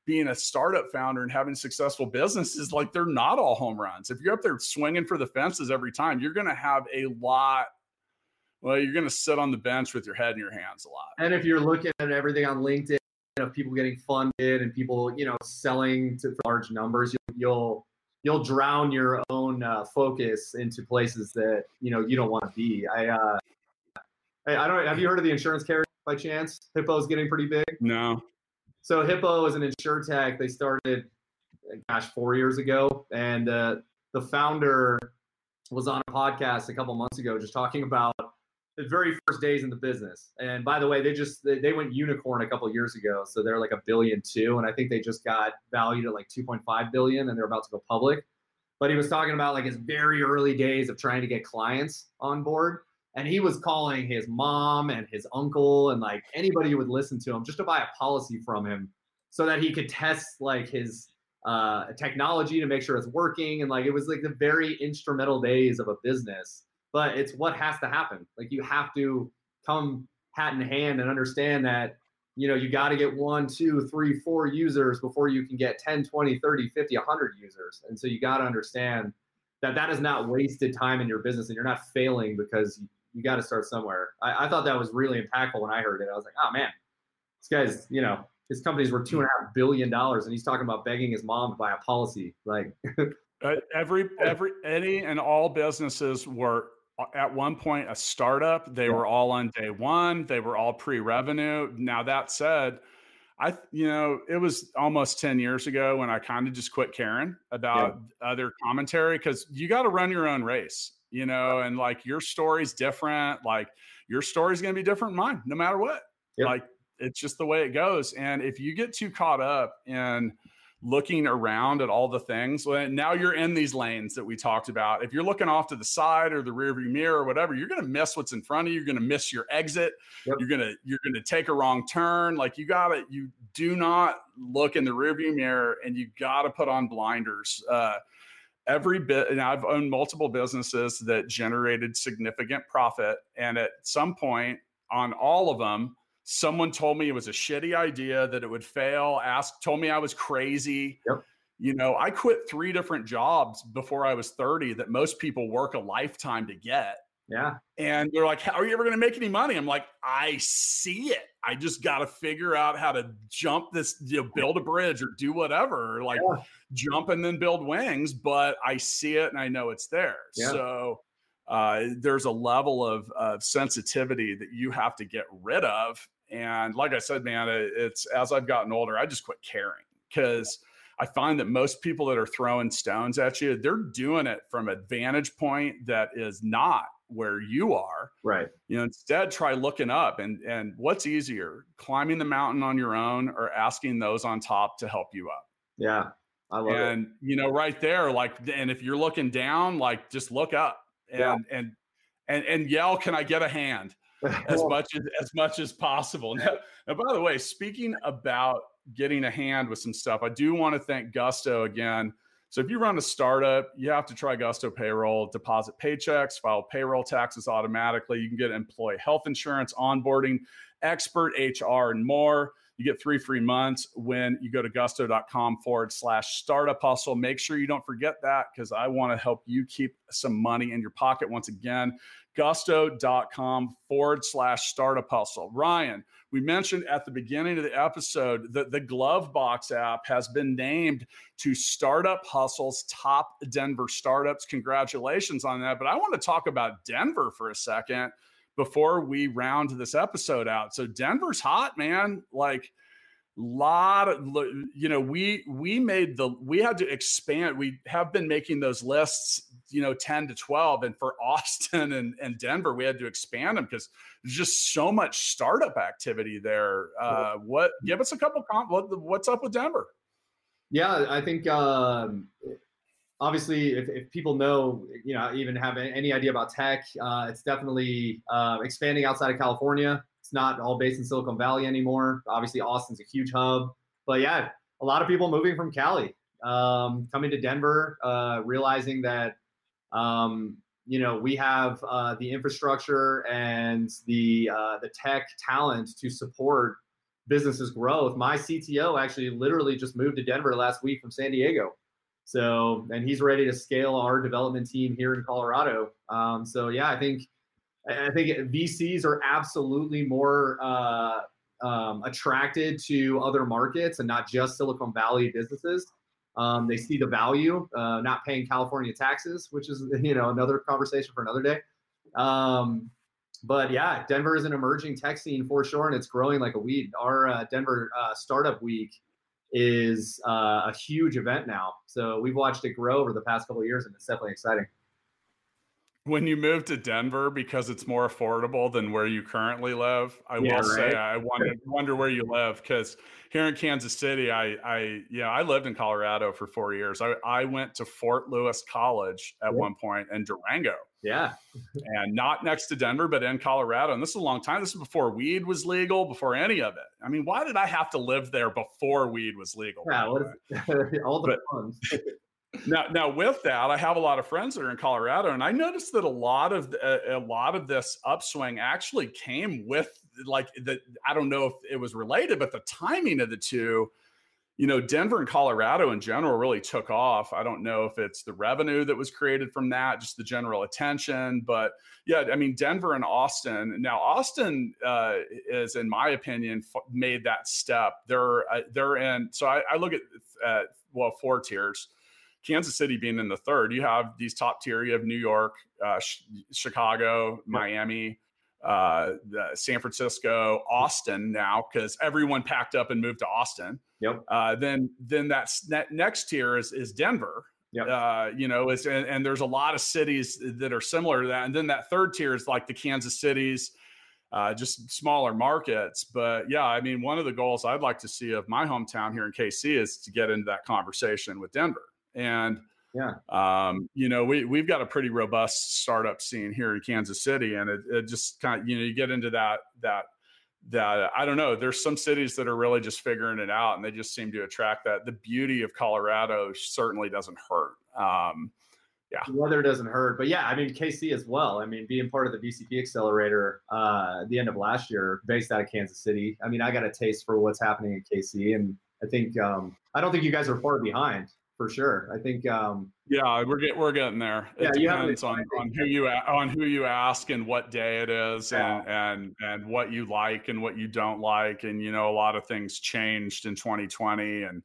Speaker 1: being a startup founder and having successful businesses. Like they're not all home runs. If you're up there swinging for the fences every time, you're going to have a lot. Well, you're going to sit on the bench with your head in your hands a lot.
Speaker 2: And if you're looking at everything on LinkedIn of people getting funded and people, you know, selling to large numbers, you'll you'll, you'll drown your own uh, focus into places that you know you don't want to be. I uh, I, I don't. Have you heard of the insurance carrier by chance? Hippo's getting pretty big.
Speaker 1: No.
Speaker 2: So Hippo is an insurtech. They started, gosh, four years ago, and uh, the founder was on a podcast a couple months ago, just talking about the very first days in the business. And by the way, they just they, they went unicorn a couple years ago, so they're like a billion two, and I think they just got valued at like 2.5 billion, and they're about to go public. But he was talking about like his very early days of trying to get clients on board. And he was calling his mom and his uncle and like anybody who would listen to him just to buy a policy from him so that he could test like his uh, technology to make sure it's working. And like it was like the very instrumental days of a business. But it's what has to happen. Like you have to come hat in hand and understand that you know you got to get one two three four users before you can get 10 20 30 50 100 users and so you got to understand that that is not wasted time in your business and you're not failing because you, got to start somewhere I, I thought that was really impactful when i heard it i was like oh man this guy's you know his company's worth two and a half billion dollars and he's talking about begging his mom to buy a policy like
Speaker 1: Uh, every every any and all businesses were uh, at one point a startup. They
Speaker 2: Yeah.
Speaker 1: were all on day one. They were all pre-revenue. Now that said, I you know it was almost ten years ago when I kind of just quit caring about other commentary because you got to run your own race, you know, and like your story's different. Like your story's going to be different than mine, no matter what.
Speaker 2: Yep.
Speaker 1: Like it's just the way it goes. And if you get too caught up in looking around at all the things. Well, now you're in these lanes that we talked about. If you're looking off to the side or the rearview mirror or whatever, you're going to miss what's in front of you. You're going to miss your exit.
Speaker 2: Yep.
Speaker 1: You're going to you're going to take a wrong turn. Like you got to you do not look in the rearview mirror and you got to put on blinders. Uh, every bit and I've owned multiple businesses that generated significant profit and at some point on all of them someone told me it was a shitty idea that it would fail asked told me i was crazy
Speaker 2: Yep.
Speaker 1: you know i quit three different jobs before i was 30 that most people work a lifetime to get
Speaker 2: Yeah.
Speaker 1: And they're like, How are you ever going to make any money? I'm like, I see it. I just got to figure out how to jump this, you know, build a bridge or do whatever, like yeah. jump and then build wings. But I see it and I know it's there. Yeah. So uh, there's a level of, of sensitivity that you have to get rid of. And like I said, man, it's as I've gotten older, I just quit caring because I find that most people that are throwing stones at you, they're doing it from a vantage point that is not where you are.
Speaker 2: Right.
Speaker 1: You know, instead try looking up and and what's easier, climbing the mountain on your own or asking those on top to help you up.
Speaker 2: Yeah.
Speaker 1: I love and, it. you know, right there, like, and if you're looking down, like just look up and yeah. and and and yell, "Can I get a hand?" as much as as much as possible. Now, now, by the way, speaking about getting a hand with some stuff, I do want to thank Gusto again. So if you run a startup, you have to try Gusto Payroll, deposit paychecks, file payroll taxes automatically. You can get employee health insurance, onboarding, expert HR, and more. You get three free months when you go to gusto.com forward slash startup hustle. Make sure you don't forget that because I want to help you keep some money in your pocket. Once again, gusto.com forward slash startup hustle. Ryan, we mentioned at the beginning of the episode that the Glovebox app has been named to Startup Hustle's top Denver startups. Congratulations on that. But I want to talk about Denver for a second before we round this episode out. So Denver's hot, man. Like a lot of you know we we made the we had to expand we have been making those lists you know 10 to 12 and for austin and, and denver we had to expand them because there's just so much startup activity there uh, what give us a couple comp what, what's up with denver
Speaker 2: yeah i think um, obviously, if, if people know, you know, even have any idea about tech, uh, it's definitely uh, expanding outside of California. It's not all based in Silicon Valley anymore. Obviously, Austin's a huge hub, but yeah, a lot of people moving from Cali, um, coming to Denver, uh, realizing that, um, you know, we have uh, the infrastructure and the uh, the tech talent to support businesses growth. My CTO actually literally just moved to Denver last week from San Diego. So, and he's ready to scale our development team here in Colorado. Um, so, yeah, I think I think VCs are absolutely more uh, um, attracted to other markets and not just Silicon Valley businesses. Um, they see the value, uh, not paying California taxes, which is you know another conversation for another day. Um, but yeah, Denver is an emerging tech scene for sure, and it's growing like a weed. Our uh, Denver uh, Startup Week is uh, a huge event now. So we've watched it grow over the past couple years, and it's definitely exciting.
Speaker 1: When you move to Denver because it's more affordable than where you currently live, I yeah, will right? say I wonder wonder where you live because here in Kansas City, I I yeah I lived in Colorado for four years. I I went to Fort Lewis College at yeah. one point in Durango.
Speaker 2: Yeah.
Speaker 1: and not next to Denver, but in Colorado. And this is a long time. This is before weed was legal, before any of it. I mean, why did I have to live there before weed was legal?
Speaker 2: Yeah, all the fun.
Speaker 1: now, now with that, I have a lot of friends that are in Colorado, and I noticed that a lot of a, a lot of this upswing actually came with like the. I don't know if it was related, but the timing of the two. You know, Denver and Colorado in general really took off. I don't know if it's the revenue that was created from that, just the general attention, but yeah, I mean, Denver and Austin. Now, Austin uh, is, in my opinion, f- made that step. They're uh, they're in. So I, I look at uh, well four tiers. Kansas City being in the third, you have these top tier. You have New York, uh, sh- Chicago, Miami, uh, San Francisco, Austin now because everyone packed up and moved to Austin.
Speaker 2: Yep.
Speaker 1: Uh, then then that's that next tier is is Denver.
Speaker 2: Yep.
Speaker 1: Uh, you know, it's and, and, there's a lot of cities that are similar to that. And then that third tier is like the Kansas cities, uh, just smaller markets. But yeah, I mean, one of the goals I'd like to see of my hometown here in KC is to get into that conversation with Denver. And
Speaker 2: yeah,
Speaker 1: um, you know, we we've got a pretty robust startup scene here in Kansas City, and it, it just kind of you know you get into that that that I don't know. There's some cities that are really just figuring it out, and they just seem to attract that. The beauty of Colorado certainly doesn't hurt. Um, yeah,
Speaker 2: the weather doesn't hurt, but yeah, I mean KC as well. I mean, being part of the VCP accelerator uh, at the end of last year, based out of Kansas City. I mean, I got a taste for what's happening in KC, and I think um, I don't think you guys are far behind for sure. I think. Um,
Speaker 1: yeah, we're get, we're getting there. It
Speaker 2: yeah,
Speaker 1: depends on, on who you on who you ask and what day it is, yeah. and and and what you like and what you don't like, and you know a lot of things changed in 2020, and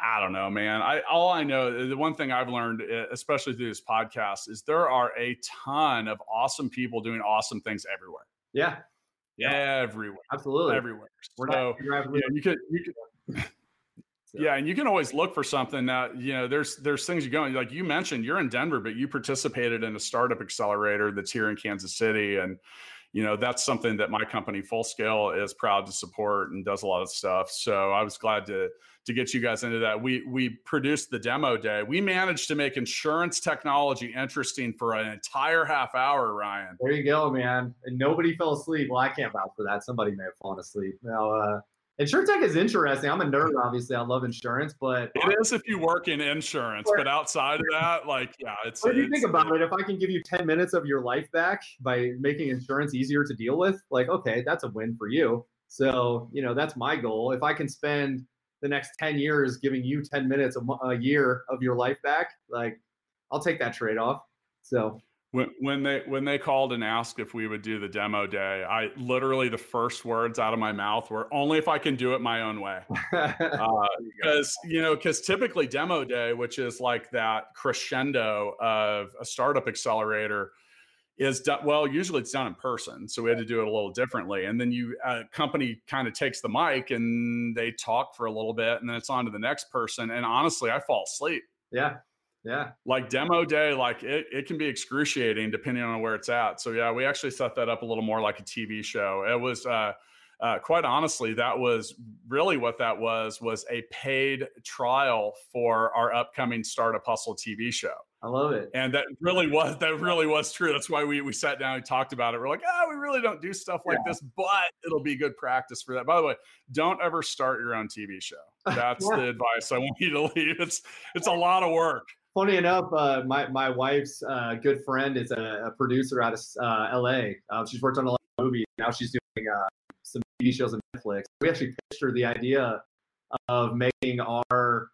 Speaker 1: I don't know, man. I all I know the one thing I've learned, especially through this podcast, is there are a ton of awesome people doing awesome things everywhere.
Speaker 2: Yeah,
Speaker 1: yeah, everywhere,
Speaker 2: absolutely
Speaker 1: everywhere. We're so you, know, you could you could yeah, and you can always look for something that you know. There's there's things you go like you mentioned. You're in Denver, but you participated in a startup accelerator that's here in Kansas City, and you know that's something that my company Full Scale is proud to support and does a lot of stuff. So I was glad to to get you guys into that. We we produced the demo day. We managed to make insurance technology interesting for an entire half hour. Ryan,
Speaker 2: there you go, man. And nobody fell asleep. Well, I can't vouch for that. Somebody may have fallen asleep. Now. uh Insurtech is interesting. I'm a nerd, obviously. I love insurance, but
Speaker 1: it is if you work in insurance. But outside of that, like, yeah, it's.
Speaker 2: What
Speaker 1: do
Speaker 2: you think about it? If I can give you 10 minutes of your life back by making insurance easier to deal with, like, okay, that's a win for you. So, you know, that's my goal. If I can spend the next 10 years giving you 10 minutes a, a year of your life back, like, I'll take that trade off. So
Speaker 1: when, when they when they called and asked if we would do the demo day, I literally the first words out of my mouth were only if I can do it my own way. Because uh, you know, because typically demo day, which is like that crescendo of a startup accelerator, is done well. Usually it's done in person, so we had to do it a little differently. And then you a company kind of takes the mic and they talk for a little bit, and then it's on to the next person. And honestly, I fall asleep.
Speaker 2: Yeah, yeah.
Speaker 1: Like demo day, like it, it can be excruciating depending on where it's at. So yeah, we actually set that up a little more like a TV show. It was uh, uh, quite honestly, that was really what that was was a paid trial for our upcoming Startup Hustle TV show.
Speaker 2: I love it.
Speaker 1: And that really was that really was true. That's why we we sat down and talked about it. We're like, oh, we really don't do stuff like yeah. this, but it'll be good practice for that. By the way, don't ever start your own TV show. That's yeah. the advice I want you to leave. It's it's a lot of work
Speaker 2: funny enough, uh, my my wife's uh, good friend is a, a producer out of uh, L.A. Uh, she's worked on a lot of movies. Now she's doing uh, some TV shows on Netflix. We actually pitched her the idea of making our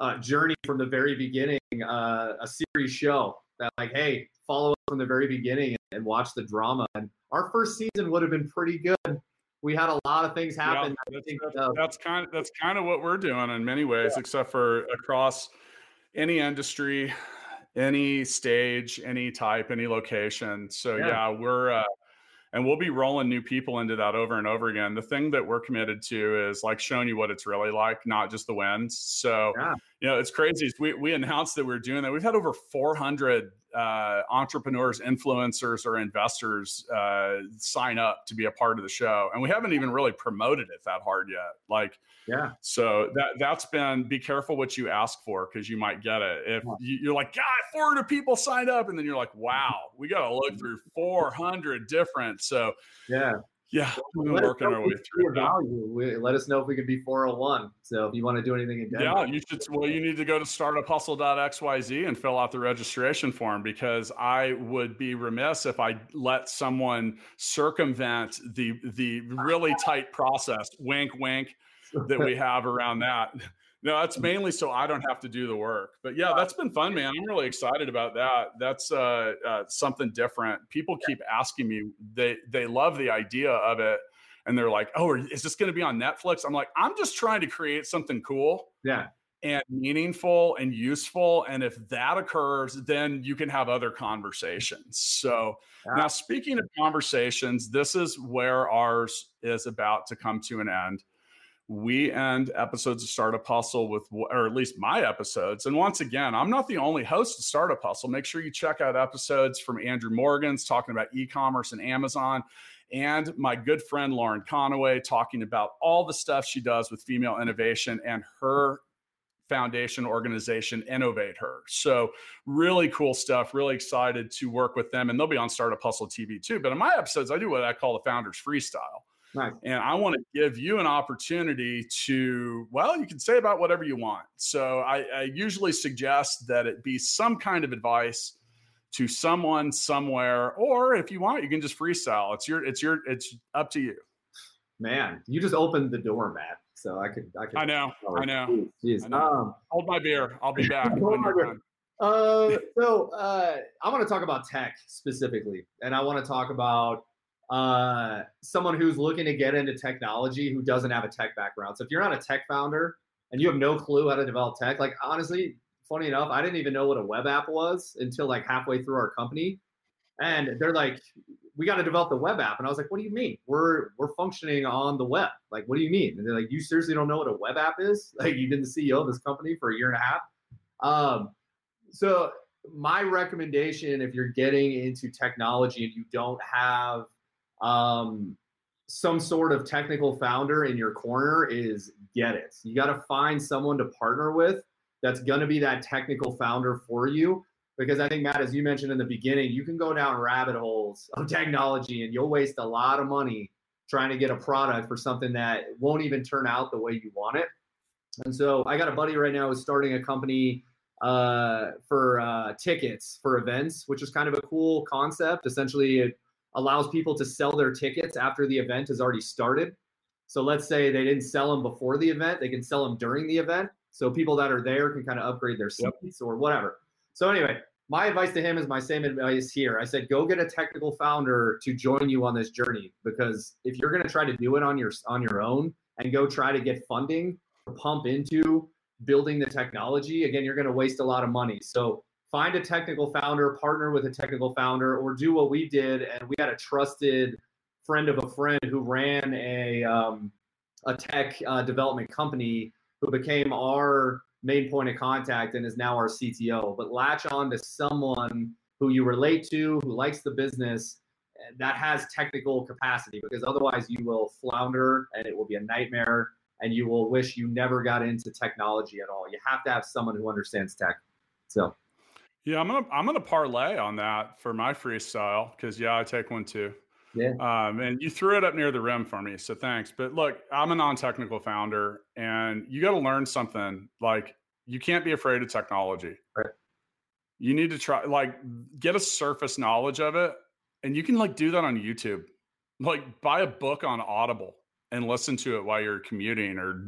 Speaker 2: uh, journey from the very beginning a series show that, like, hey, follow us from the very beginning and, and watch the drama. And our first season would have been pretty good we had a lot of things happen.
Speaker 1: Yeah, that's, that's, kind of that's kind of what we're doing in many ways, yeah. except for across any industry, any stage, any type, any location. So yeah, yeah we're uh, and we'll be rolling new people into that over and over again. The thing that we're committed to is like showing you what it's really like, not just the wins. So yeah. you know, it's crazy. We we announced that we are doing that. We've had over 400 uh, entrepreneurs, influencers, or investors uh, sign up to be a part of the show, and we haven't even really promoted it that hard yet. Like,
Speaker 2: yeah.
Speaker 1: So that that's been be careful what you ask for because you might get it. If you, are like, God, 400 people signed up, and then you're like, Wow, we got to look through 400 different. So
Speaker 2: yeah,
Speaker 1: yeah, we've been working our way through
Speaker 2: value. We, let us know if we can be 401. So if you want to do anything in Denver.
Speaker 1: Yeah, you should. Well, you need to go to startuphustle.xyz and fill out the registration form because I would be remiss if I let someone circumvent the the really tight process. Wink, wink. That we have around that. No, that's mainly so I don't have to do the work. But yeah, that's been fun, man. I'm really excited about that. That's uh, uh, something different. People keep asking me. They they love the idea of it, and they're like, "Oh, is this going to be on Netflix?" I'm like, "I'm just trying to create something cool."
Speaker 2: Yeah.
Speaker 1: And meaningful and useful. And if that occurs, then you can have other conversations. So, yeah. now speaking of conversations, this is where ours is about to come to an end we end episodes of Startup Hustle with, or at least my episodes. And once again, I'm not the only host of Startup Hustle. Make sure you check out episodes from Andrew Morgan's talking about e commerce and Amazon, and my good friend Lauren Conaway talking about all the stuff she does with female innovation and her foundation organization Innovate Her. So, really cool stuff. Really excited to work with them. And they'll be on Startup Hustle TV too. But in my episodes, I do what I call the Founders Freestyle.
Speaker 2: Nice.
Speaker 1: And I want to give you an opportunity to, well, you can say about whatever you want. So I, I, usually suggest that it be some kind of advice to someone somewhere, or if you want, you can just freestyle. It's your, it's your, it's up to you.
Speaker 2: Man, you just opened the door, Matt. So I could, I could.
Speaker 1: I know, I know.
Speaker 2: Jeez,
Speaker 1: I know.
Speaker 2: Um,
Speaker 1: Hold my beer. I'll be back. When you're done.
Speaker 2: uh, so uh, I want to talk about tech specifically, and I want to talk about uh, someone who's looking to get into technology who doesn't have a tech background. So if you're not a tech founder and you have no clue how to develop tech, like honestly, funny enough, I didn't even know what a web app was until like halfway through our company, and they're like, "We got to develop the web app," and I was like, "What do you mean? We're we're functioning on the web? Like, what do you mean?" And they're like, "You seriously don't know what a web app is? Like, you've been the CEO of this company for a year and a half." Um, so my recommendation, if you're getting into technology and you don't have um, some sort of technical founder in your corner, is get it. You got to find someone to partner with that's going to be that technical founder for you. Because I think Matt, as you mentioned in the beginning, you can go down rabbit holes of technology and you'll waste a lot of money trying to get a product for something that won't even turn out the way you want it. And so I got a buddy right now who's starting a company uh, for uh, tickets for events, which is kind of a cool concept. Essentially, it allows people to sell their tickets after the event has already started. So let's say they didn't sell them before the event, they can sell them during the event. So people that are there can kind of upgrade their seats
Speaker 1: Yep.
Speaker 2: or whatever. So anyway, my advice to him is my same advice here. I said, go get a technical founder to join you on this journey because if you're going to try to do it on your on your own and go try to get funding to pump into building the technology, again, you're going to waste a lot of money. So find a technical founder, partner with a technical founder, or do what we did. And we had a trusted friend of a friend who ran a um, a tech uh, development company who became our main point of contact and is now our CTO. But latch on to someone who you relate to, who likes the business, that has technical capacity, because otherwise you will flounder and it will be a nightmare, and you will wish you never got into technology at all. You have to have someone who understands tech. So
Speaker 1: Yeah, I'm gonna I'm gonna parlay on that for my freestyle because yeah, I take one too.
Speaker 2: Yeah.
Speaker 1: Um, and you threw it up near the rim for me, so thanks. But look, I'm a non-technical founder, and you got to learn something. Like you can't be afraid of technology.
Speaker 2: Right.
Speaker 1: You need to try like get a surface knowledge of it, and you can like do that on YouTube. Like buy a book on Audible and listen to it while you're commuting or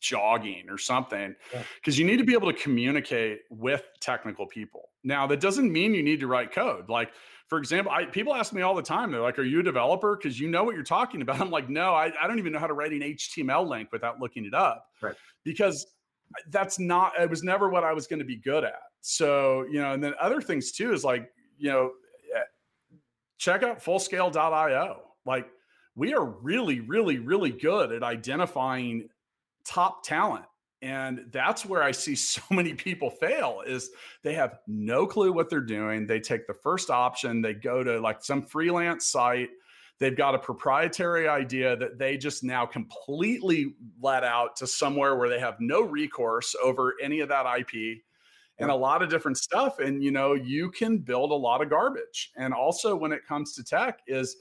Speaker 1: jogging or something
Speaker 2: Yeah.
Speaker 1: because you need to be able to communicate with technical people. Now, that doesn't mean you need to write code. Like, for example, I, people ask me all the time, they're like, Are you a developer? Because you know what you're talking about. I'm like, No, I, I don't even know how to write an HTML link without looking it up.
Speaker 2: Right.
Speaker 1: Because that's not, it was never what I was going to be good at. So, you know, and then other things too is like, you know, eh, check out fullscale.io. Like, we are really, really, really good at identifying top talent. And that's where I see so many people fail is they have no clue what they're doing. They take the first option, they go to like some freelance site. They've got a proprietary idea that they just now completely let out to somewhere where they have no recourse over any of that IP and a lot of different stuff. And you know, you can build a lot of garbage. And also when it comes to tech, is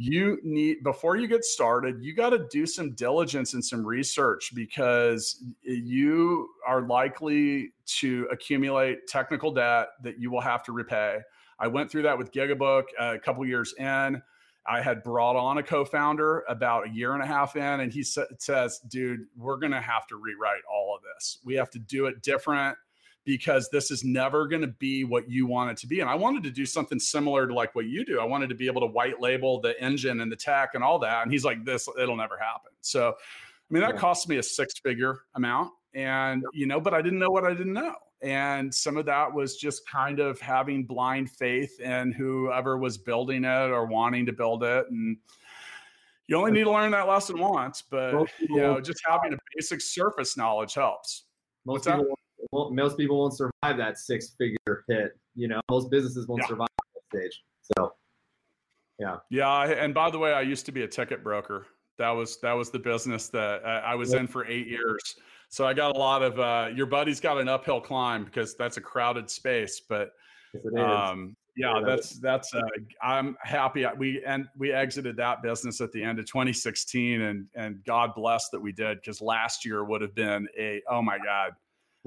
Speaker 1: you need before you get started you got to do some diligence and some research because you are likely to accumulate technical debt that you will have to repay. I went through that with gigabook uh, a couple years in. I had brought on a co-founder about a year and a half in and he sa- says dude we're going to have to rewrite all of this. We have to do it different because this is never going to be what you want it to be. And I wanted to do something similar to like what you do. I wanted to be able to white label the engine and the tech and all that. And he's like, this, it'll never happen. So, I mean, that cost me a six figure amount. And, you know, but I didn't know what I didn't know. And some of that was just kind of having blind faith in whoever was building it or wanting to build it. And, you only need to learn that lesson once, but you know, just having a basic surface knowledge helps.
Speaker 2: most
Speaker 1: What's that?
Speaker 2: Won't, most people won't survive that six figure hit. You know, most businesses won't
Speaker 1: Yeah.
Speaker 2: survive that stage. So
Speaker 1: Yeah, yeah. and by the way, I used to be a ticket broker. That was that was the business that I, was
Speaker 2: Yeah.
Speaker 1: in for eight years. So I got a lot of uh, your buddy's got an uphill climb because that's a crowded space. But
Speaker 2: yes,
Speaker 1: um, yeah,
Speaker 2: Yeah,
Speaker 1: that's that's. Uh, I'm happy we and we exited that business at the end of 2016, and and God bless that we did because last year would have been a oh my God.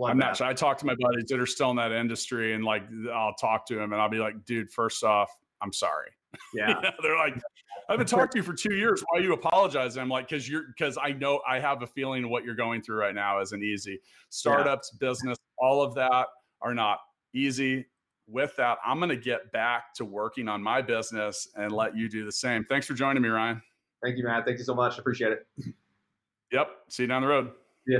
Speaker 1: I'm not sure. I talk to my buddies that are still in that industry, and like I'll talk to them, and I'll be like, dude, first off, I'm sorry.
Speaker 2: Yeah.
Speaker 1: they're like, I haven't talked to you for two years. Why are you apologizing? I'm like, because you're because I know I have a feeling what you're going through right now isn't easy. Startups, yeah. business, all of that are not easy. With that, I'm going to get back to working on my business and let you do the same. Thanks for joining me, Ryan.
Speaker 2: Thank you, Matt. Thank you so much. Appreciate it.
Speaker 1: Yep. See you down the road.
Speaker 2: Yeah.